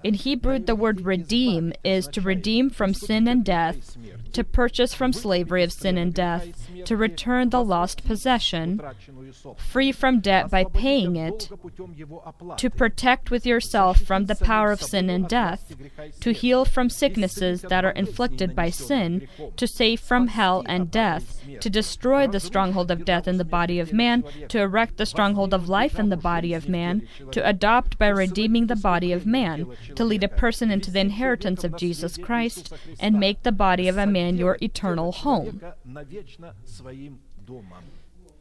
Speaker 3: In Hebrew, the word redeem is to redeem from sin and death, to purchase from slavery of sin and death, to return the lost possession, free from debt by paying it, to protect with yourself from the power of sin and death, to heal from sicknesses that are inflicted by sin, to save from hell and death, to destroy the stronghold of death in the body of man, to erect the stronghold of life in the body of man, to adopt by redeeming the body of man, to lead a person into the inheritance of Jesus Christ, and make the body of a man your eternal home.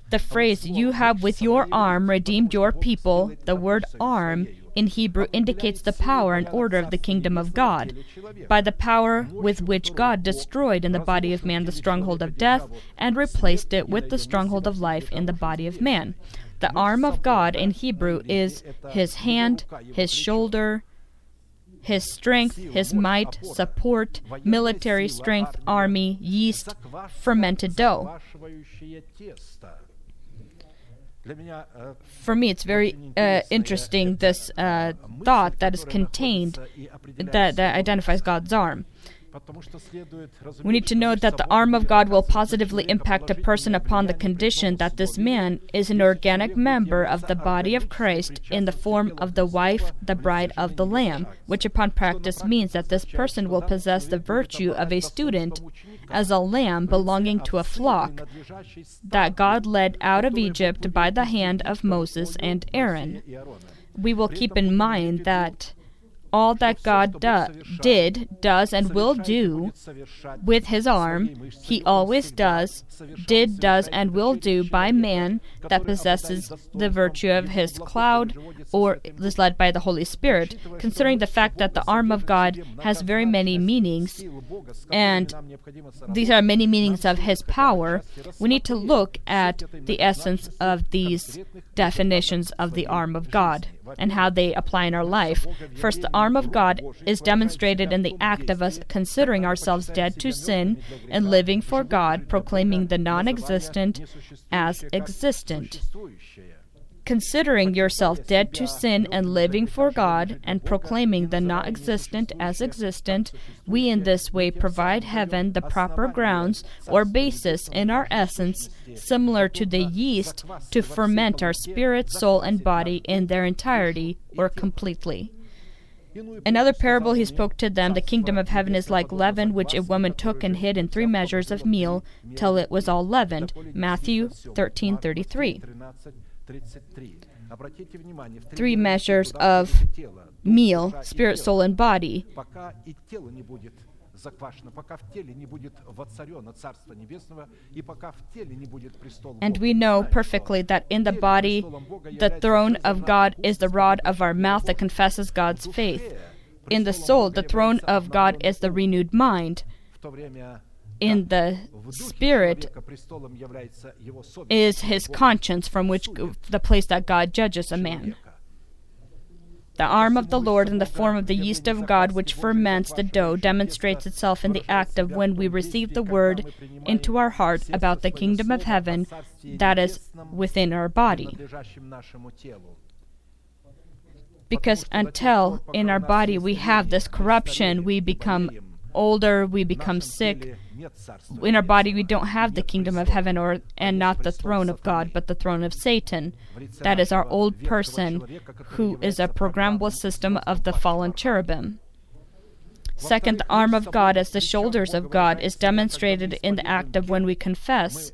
Speaker 3: The phrase, you have with your arm redeemed your people, the word arm, in Hebrew indicates the power and order of the kingdom of God. By the power with which God destroyed in the body of man the stronghold of death and replaced it with the stronghold of life in the body of man. The arm of God in Hebrew is his hand, his shoulder, his strength, his might, support, military strength, army, yeast, fermented dough. For me, it's very uh, interesting this uh, thought that is contained that, that identifies God's arm. We need to note that the arm of God will positively impact a person upon the condition that this man is an organic member of the body of Christ in the form of the wife, the bride of the Lamb, which upon practice means that this person will possess the virtue of a student as a lamb belonging to a flock that God led out of Egypt by the hand of Moses and Aaron. We will keep in mind that all that God do- did, does, and will do with his arm, he always does, did, does, and will do by man that possesses the virtue of his cloud or is led by the Holy Spirit, considering the fact that the arm of God has very many meanings, and these are many meanings of his power, we need to look at the essence of these definitions of the arm of God and how they apply in our life. First, the arm of God is demonstrated in the act of us considering ourselves dead to sin and living for God, proclaiming the non existent as existent. Considering yourself dead to sin and living for God, and proclaiming the non existent as existent, we in this way provide heaven the proper grounds or basis in our essence, similar to the yeast, to ferment our spirit, soul, and body in their entirety or completely. Another parable he spoke to them The kingdom of heaven is like leaven, which a woman took and hid in three measures of meal till it was all leavened. Matthew 13:33. Three measures of meal, spirit, soul, and body. And we know perfectly that in the body, the throne of God is the rod of our mouth that confesses God's faith. In the soul, the throne of God is the renewed mind. In the spirit is his conscience, from which the place that God judges a man. The arm of the Lord in the form of the yeast of God, which ferments the dough, demonstrates itself in the act of when we receive the word into our heart about the kingdom of heaven that is within our body. Because until in our body we have this corruption, we become older, we become sick. In our body, we don't have the kingdom of heaven or and not the throne of God, but the throne of Satan. That is our old person, who is a programmable system of the fallen cherubim. Second, the arm of God as the shoulders of God is demonstrated in the act of when we confess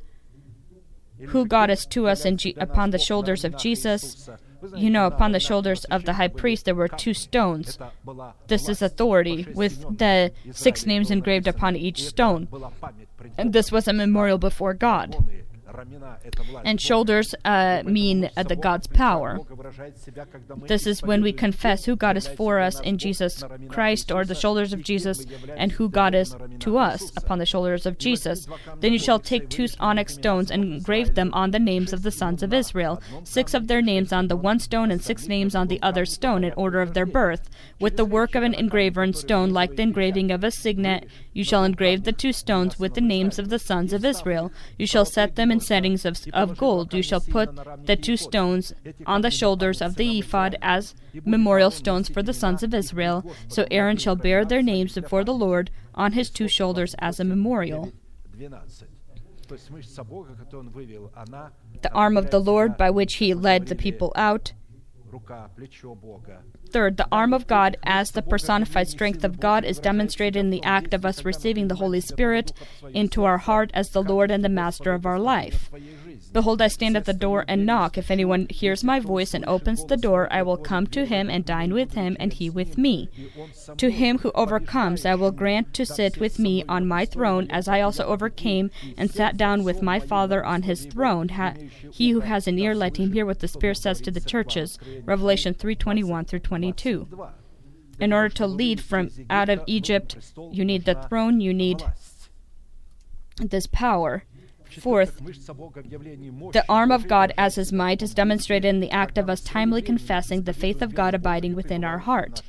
Speaker 3: who God is to us in G- upon the shoulders of Jesus. You know, upon the shoulders of the high priest there were two stones. This is authority, with the six names engraved upon each stone. And this was a memorial before God. And shoulders uh, mean uh, the God's power. This is when we confess who God is for us in Jesus Christ, or the shoulders of Jesus, and who God is to us upon the shoulders of Jesus. Then you shall take two onyx stones and engrave them on the names of the sons of Israel, six of their names on the one stone and six names on the other stone in order of their birth. With the work of an engraver in stone, like the engraving of a signet, you shall engrave the two stones with the names of the sons of Israel. You shall set them in settings of, of gold. You shall put the two stones on the shoulders of the ephod as memorial stones for the sons of Israel. So Aaron shall bear their names before the Lord on his two shoulders as a memorial. The arm of the Lord by which he led the people out Third, the arm of God as the personified strength of God is demonstrated in the act of us receiving the Holy Spirit into our heart as the Lord and the Master of our life. Behold, I stand at the door and knock. If anyone hears my voice and opens the door, I will come to him and dine with him, and he with me. To him who overcomes, I will grant to sit with me on my throne, as I also overcame and sat down with my Father on his throne. Ha- he who has an ear, let him hear what the Spirit says to the churches. Revelation 3:21 through 22. In order to lead from out of Egypt, you need the throne, you need this power. Fourth, the arm of God as his might is demonstrated in the act of us timely confessing the faith of God abiding within our heart.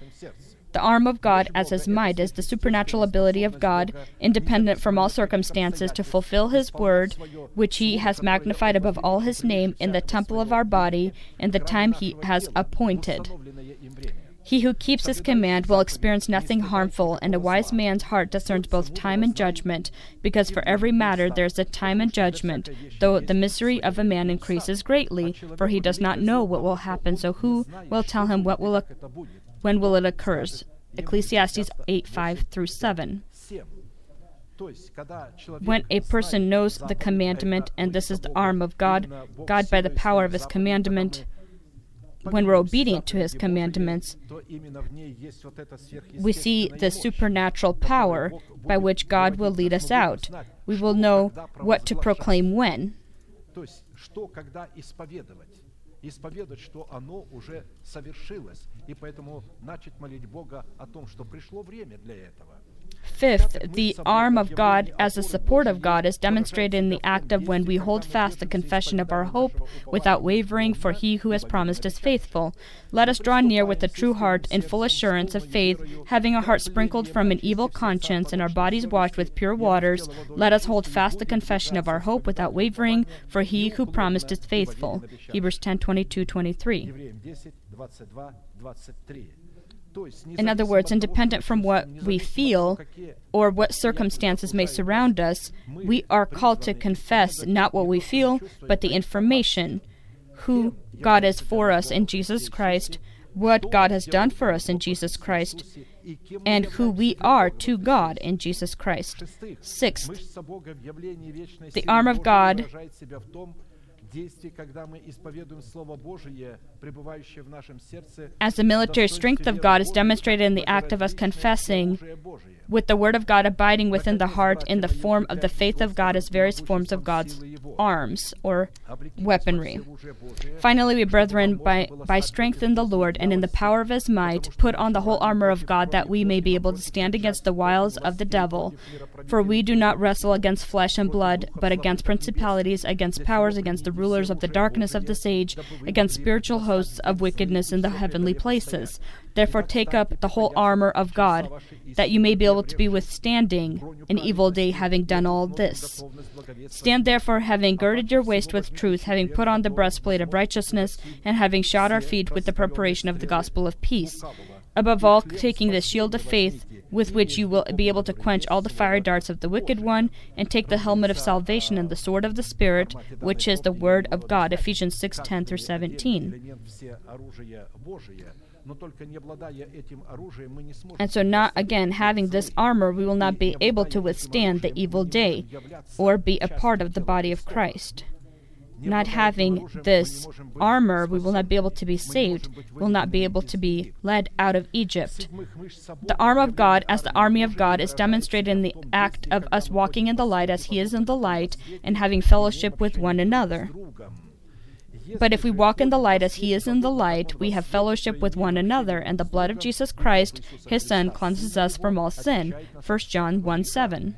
Speaker 3: The arm of God as his might is the supernatural ability of God, independent from all circumstances, to fulfill his word, which he has magnified above all his name, in the temple of our body, in the time he has appointed. He who keeps his command will experience nothing harmful, and a wise man's heart discerns both time and judgment, because for every matter there is a time and judgment, though the misery of a man increases greatly, for he does not know what will happen, so who will tell him what will when will it occur? Ecclesiastes 8 5 through 7. When a person knows the commandment, and this is the arm of God, God by the power of his commandment, when we're obedient to his commandments, we see the supernatural power by which God will lead us out. We will know what to proclaim when.
Speaker 4: То есть, что когда исповедовать? Исповедовать, что оно уже совершилось. И поэтому начать молить Бога о том, что пришло время для этого.
Speaker 3: Fifth, the arm of God as a support of God is demonstrated in the act of when we hold fast the confession of our hope without wavering, for he who has promised is faithful. Let us draw near with a true heart in full assurance of faith, having our hearts sprinkled from an evil conscience and our bodies washed with pure waters. Let us hold fast the confession of our hope without wavering, for he who promised is faithful. Hebrews 10 22 23. In other words, independent from what we feel or what circumstances may surround us, we are called to confess not what we feel, but the information who God is for us in Jesus Christ, what God has done for us in Jesus Christ, and who we are to God in Jesus Christ. Sixth, the arm of God as the military strength of God is demonstrated in the act of us confessing, with the Word of God abiding within the heart in the form of the faith of God as various forms of God's arms or weaponry. Finally, we, brethren, by, by strength in the Lord and in the power of His might, put on the whole armor of God that we may be able to stand against the wiles of the devil. For we do not wrestle against flesh and blood, but against principalities, against powers, against the rulers of the darkness of this age, against spiritual hosts of wickedness in the heavenly places. Therefore, take up the whole armor of God, that you may be able to be withstanding an evil day, having done all this. Stand therefore, having girded your waist with truth, having put on the breastplate of righteousness, and having shod our feet with the preparation of the gospel of peace. Above all, taking the shield of faith, with which you will be able to quench all the fiery darts of the wicked one, and take the helmet of salvation and the sword of the Spirit, which is the word of God. Ephesians 6 10 through 17. And so, not again having this armor, we will not be able to withstand the evil day or be a part of the body of Christ. Not having this armor, we will not be able to be saved, we will not be able to be led out of Egypt. The arm of God, as the army of God, is demonstrated in the act of us walking in the light as He is in the light and having fellowship with one another. But if we walk in the light as he is in the light, we have fellowship with one another, and the blood of Jesus Christ, his Son, cleanses us from all sin. 1 John 1 7.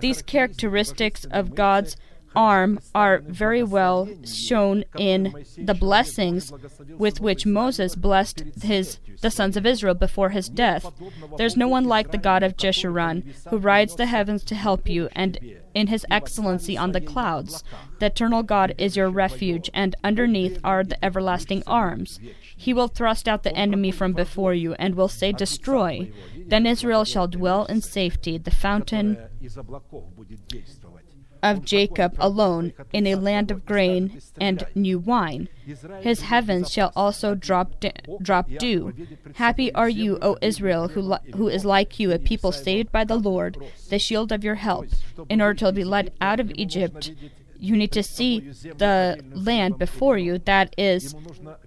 Speaker 3: These characteristics of God's arm are very well shown in the blessings with which Moses blessed his the sons of Israel before his death. There's no one like the God of Jeshurun, who rides the heavens to help you, and in his excellency on the clouds. The eternal God is your refuge, and underneath are the everlasting arms. He will thrust out the enemy from before you, and will say, Destroy. Then Israel shall dwell in safety. The fountain of Jacob alone in a land of grain and new wine. His heavens shall also drop de- drop dew. Happy are you, O Israel, who li- who is like you, a people saved by the Lord, the shield of your help. In order to be led out of Egypt, you need to see the land before you that is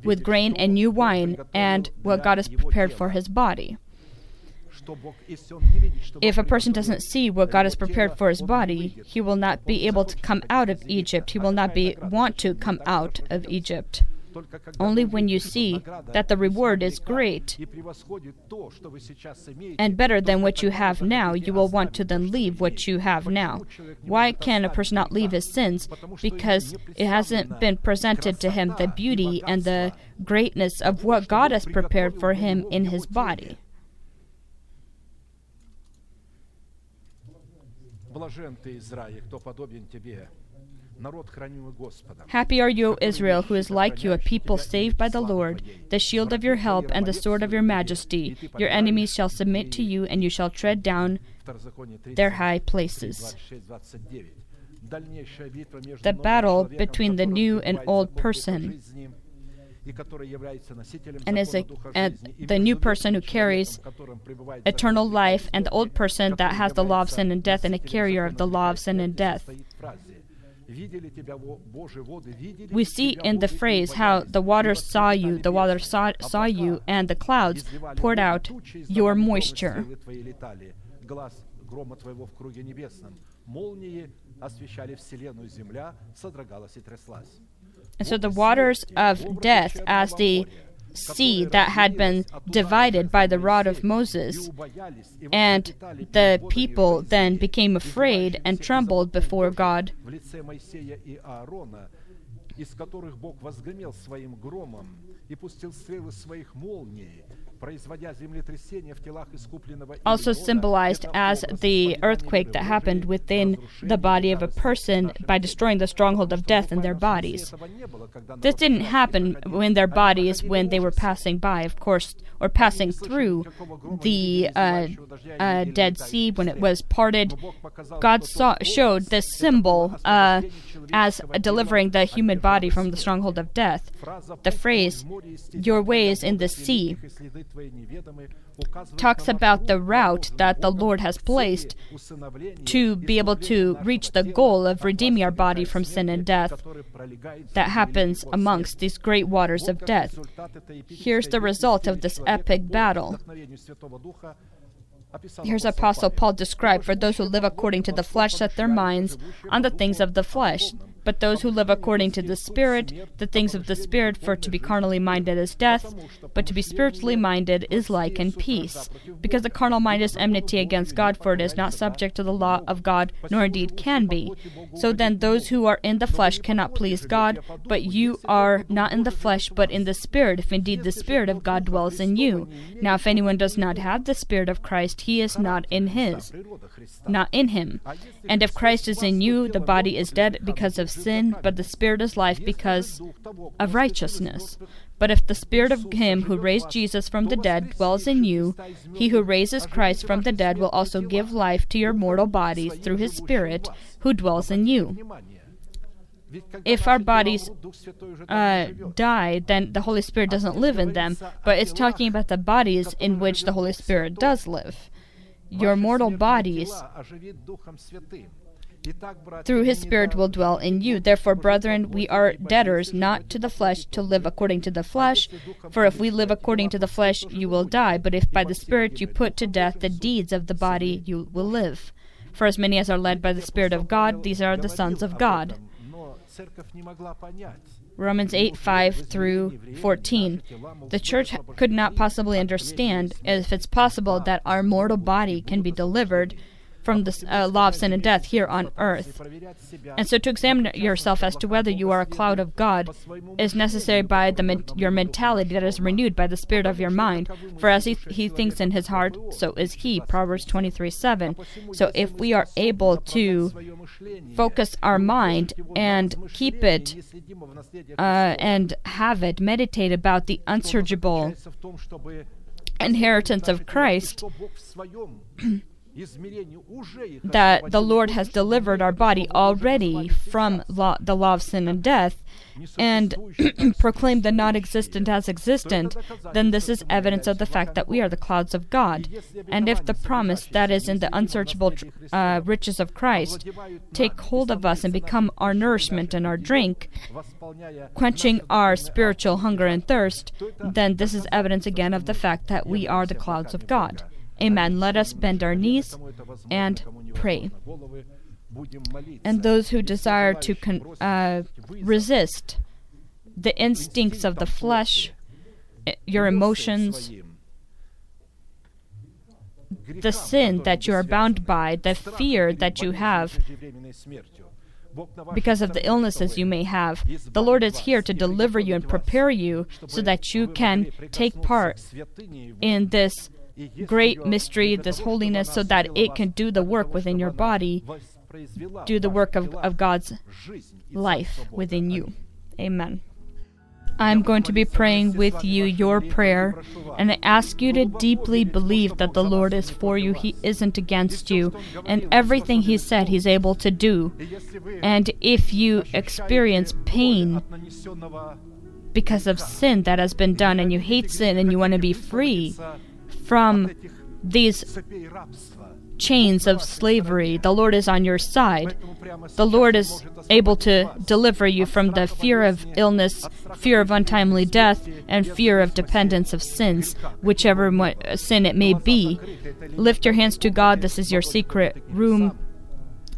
Speaker 3: with grain and new wine and what God has prepared for his body. If a person doesn't see what God has prepared for his body, he will not be able to come out of Egypt. He will not be want to come out of Egypt. Only when you see that the reward is great and better than what you have now, you will want to then leave what you have now. Why can a person not leave his sins? Because it hasn't been presented to him the beauty and the greatness of what God has prepared for him in his body.
Speaker 4: Блажен ты, Израиль, кто подобен тебе, народ, хранимый Господом.
Speaker 3: Happy are you, O Israel, who is like you, a people saved by the Lord, the shield of your help and the sword of your majesty. Your enemies shall submit to you, and you shall tread down
Speaker 4: Второзаконие 30,
Speaker 3: their high places.
Speaker 4: 26-29. Дальнейшая битва между
Speaker 3: The
Speaker 4: новым
Speaker 3: battle
Speaker 4: человеком,
Speaker 3: between the
Speaker 4: который
Speaker 3: new and
Speaker 4: открывает
Speaker 3: old
Speaker 4: закон Духа
Speaker 3: person and is
Speaker 4: закона
Speaker 3: a,
Speaker 4: Духа
Speaker 3: and
Speaker 4: жизни, и
Speaker 3: the new
Speaker 4: между
Speaker 3: person who
Speaker 4: ветхим
Speaker 3: carries
Speaker 4: человеком, которым пребывает закон
Speaker 3: eternal
Speaker 4: греха и
Speaker 3: life, and the
Speaker 4: смерти,
Speaker 3: old person that
Speaker 4: который
Speaker 3: has the law of
Speaker 4: является
Speaker 3: sin and death and a
Speaker 4: носителем
Speaker 3: carrier of the
Speaker 4: закона
Speaker 3: law of
Speaker 4: греха и
Speaker 3: sin and
Speaker 4: смерти,
Speaker 3: death.
Speaker 4: стоит в фразе, «Видели тебя, во- Божьи воды, видели
Speaker 3: We see
Speaker 4: тебя
Speaker 3: in the
Speaker 4: воды, и
Speaker 3: phrase how
Speaker 4: боялись,
Speaker 3: the
Speaker 4: и
Speaker 3: waters saw you,
Speaker 4: восклицали
Speaker 3: the waters
Speaker 4: бедствия,
Speaker 3: saw, saw you,
Speaker 4: облака
Speaker 3: and the clouds
Speaker 4: изливали
Speaker 3: poured
Speaker 4: воду,
Speaker 3: out
Speaker 4: тучи
Speaker 3: your
Speaker 4: издавали громы,
Speaker 3: moisture.
Speaker 4: стрелы твои летали, глаз грома твоего в круге небесном, молнии освещали вселенную, земля содрогалась и тряслась.
Speaker 3: And so the waters of death, as the sea that had been divided by the rod of Moses, and the people then became afraid and trembled before God.
Speaker 4: в лице Моисея и Аарона, из которых Бог возгремел своим громом и пустил стрелы своих молний,
Speaker 3: also symbolized as the earthquake that happened within the body of a person by destroying the stronghold of death in their bodies. This didn't happen in their bodies when they were passing by, of course, or passing through the uh, uh, Dead Sea when it was parted. God saw, showed this symbol uh, as delivering the human body from the stronghold of death. The phrase, Your ways in the sea, talks about the route that the Lord has placed to be able to reach the goal of redeeming our body from sin and death that happens amongst these great waters of death. Here's the result of this epic battle. Here's Apostle Paul described for those who live according to the flesh set their minds on the things of the flesh, but those who live according to the Spirit, the things of the Spirit, for to be carnally minded is death, but to be spiritually minded is like and peace. Because the carnal mind is enmity against God, for it is not subject to the law of God, nor indeed can be. So then those who are in the flesh cannot please God, but you are not in the flesh, but in the Spirit, if indeed the Spirit of God dwells in you. Now if anyone does not have the Spirit of Christ, he is not in his, not in him. And if Christ is in you, the body is dead because of sin, but the Spirit is life because of righteousness. But if the Spirit of Him who raised Jesus from the dead dwells in you, He who raises Christ from the dead will also give life to your mortal bodies through His Spirit who dwells in you. If our bodies uh, die, then the Holy Spirit doesn't live in them, but it's talking about the bodies in which the Holy Spirit does live. Your mortal bodies through his Spirit will dwell in you. Therefore, brethren, we are debtors not to the flesh to live according to the flesh. For if we live according to the flesh, you will die. But if by the Spirit you put to death the deeds of the body, you will live. For as many as are led by the Spirit of God, these are the sons of God. Romans 8 5 through 14. The church could not possibly understand if it's possible that our mortal body can be delivered from the uh, law of sin and death here on earth. And so to examine yourself as to whether you are a cloud of God is necessary by the, your mentality that is renewed by the spirit of your mind. For as he, he thinks in his heart, so is he. Proverbs 23 7. So if we are able to focus our mind and keep it uh, and have it, meditate about the unsearchable inheritance of Christ. <clears throat> that the Lord has delivered our body already from law, the law of sin and death and <clears throat> proclaimed the non existent as existent, then this is evidence of the fact that we are the clouds of God. And if the promise that is in the unsearchable uh, riches of Christ take hold of us and become our nourishment and our drink, quenching our spiritual hunger and thirst, then this is evidence again of the fact that we are the clouds of God. Amen. Let us bend our knees and pray. And those who desire to con- uh, resist the instincts of the flesh, eh, your emotions, the sin that you are bound by, the fear that you have because of the illnesses you may have. The Lord is here to deliver you and prepare you so that you can take part in this great mystery, this holiness, so that it can do the work within your body, do the work of, of God's life within you. Amen. I'm going to be praying with you your prayer, and I ask you to deeply believe that the Lord is for you. He isn't against you, and everything He said He's able to do. And if you experience pain because of sin that has been done, and you hate sin and you want to be free, from these chains of slavery. The Lord is on your side. The Lord is able to deliver you from the fear of illness, fear of untimely death, and fear of dependence of sins, whichever sin it may be. Lift your hands to God. This is your secret room.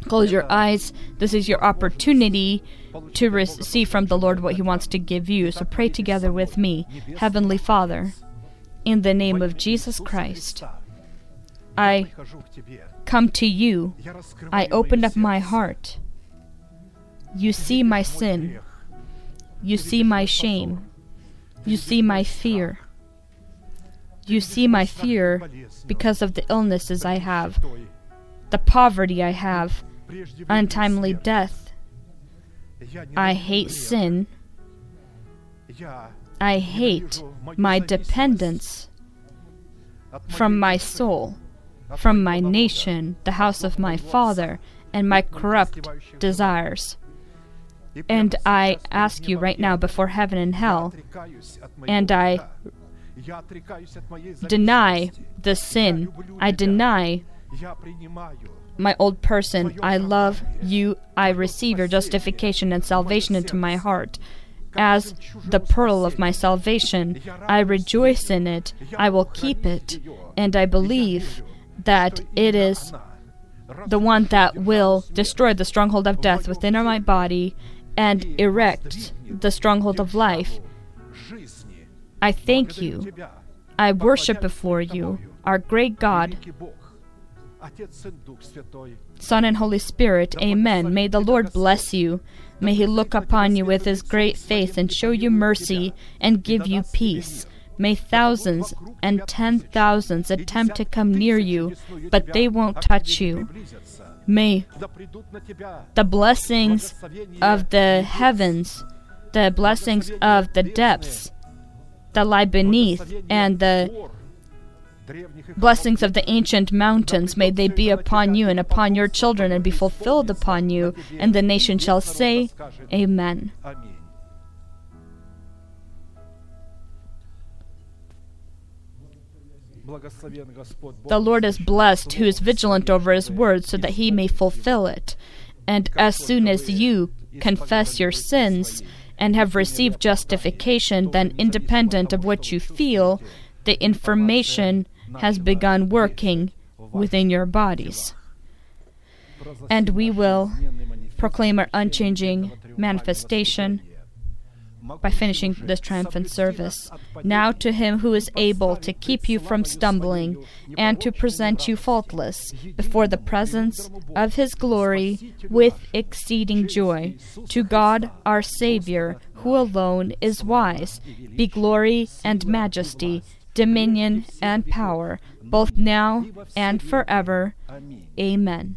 Speaker 3: Close your eyes. This is your opportunity to receive from the Lord what He wants to give you. So pray together with me. Heavenly Father in the name of Jesus Christ. I come to you. I open up my heart. You see my sin. You see my shame. You see my fear. You see my fear because of the illnesses I have, the poverty I have, untimely death. I hate sin. I hate my dependence from my soul, from my nation, the house of my father, and my corrupt desires. And I ask you right now before heaven and hell, and I deny the sin, I deny my old person. I love you. I receive your justification and salvation into my heart as the pearl of my salvation. I rejoice in it, I will keep it, and I believe that it is the one that will destroy the stronghold of death within my body and erect the stronghold of life. I thank you. I worship before you, our great God. Son and Holy Spirit, Amen. May the Lord bless you. May He look upon you with His great face and show you mercy and give you peace. May thousands and ten thousands attempt to come near you, but they won't touch you. May the blessings of the heavens, the blessings of the depths, that lie beneath, and the blessings of the ancient mountains, may they be upon you and upon your children and be fulfilled upon you, and the nation shall say, Amen. The Lord is blessed who is vigilant over his word so that he may fulfill it. And as soon as you confess your sins and have received justification, then independent of what you feel, the information has begun working within your bodies. And we will proclaim our unchanging manifestation by finishing this triumphant service. Now to him who is able to keep you from stumbling and to present you faultless before the presence of his glory with exceeding joy. To God our Savior, who alone is wise, be glory and majesty, dominion, and power, both now and forever. Amen.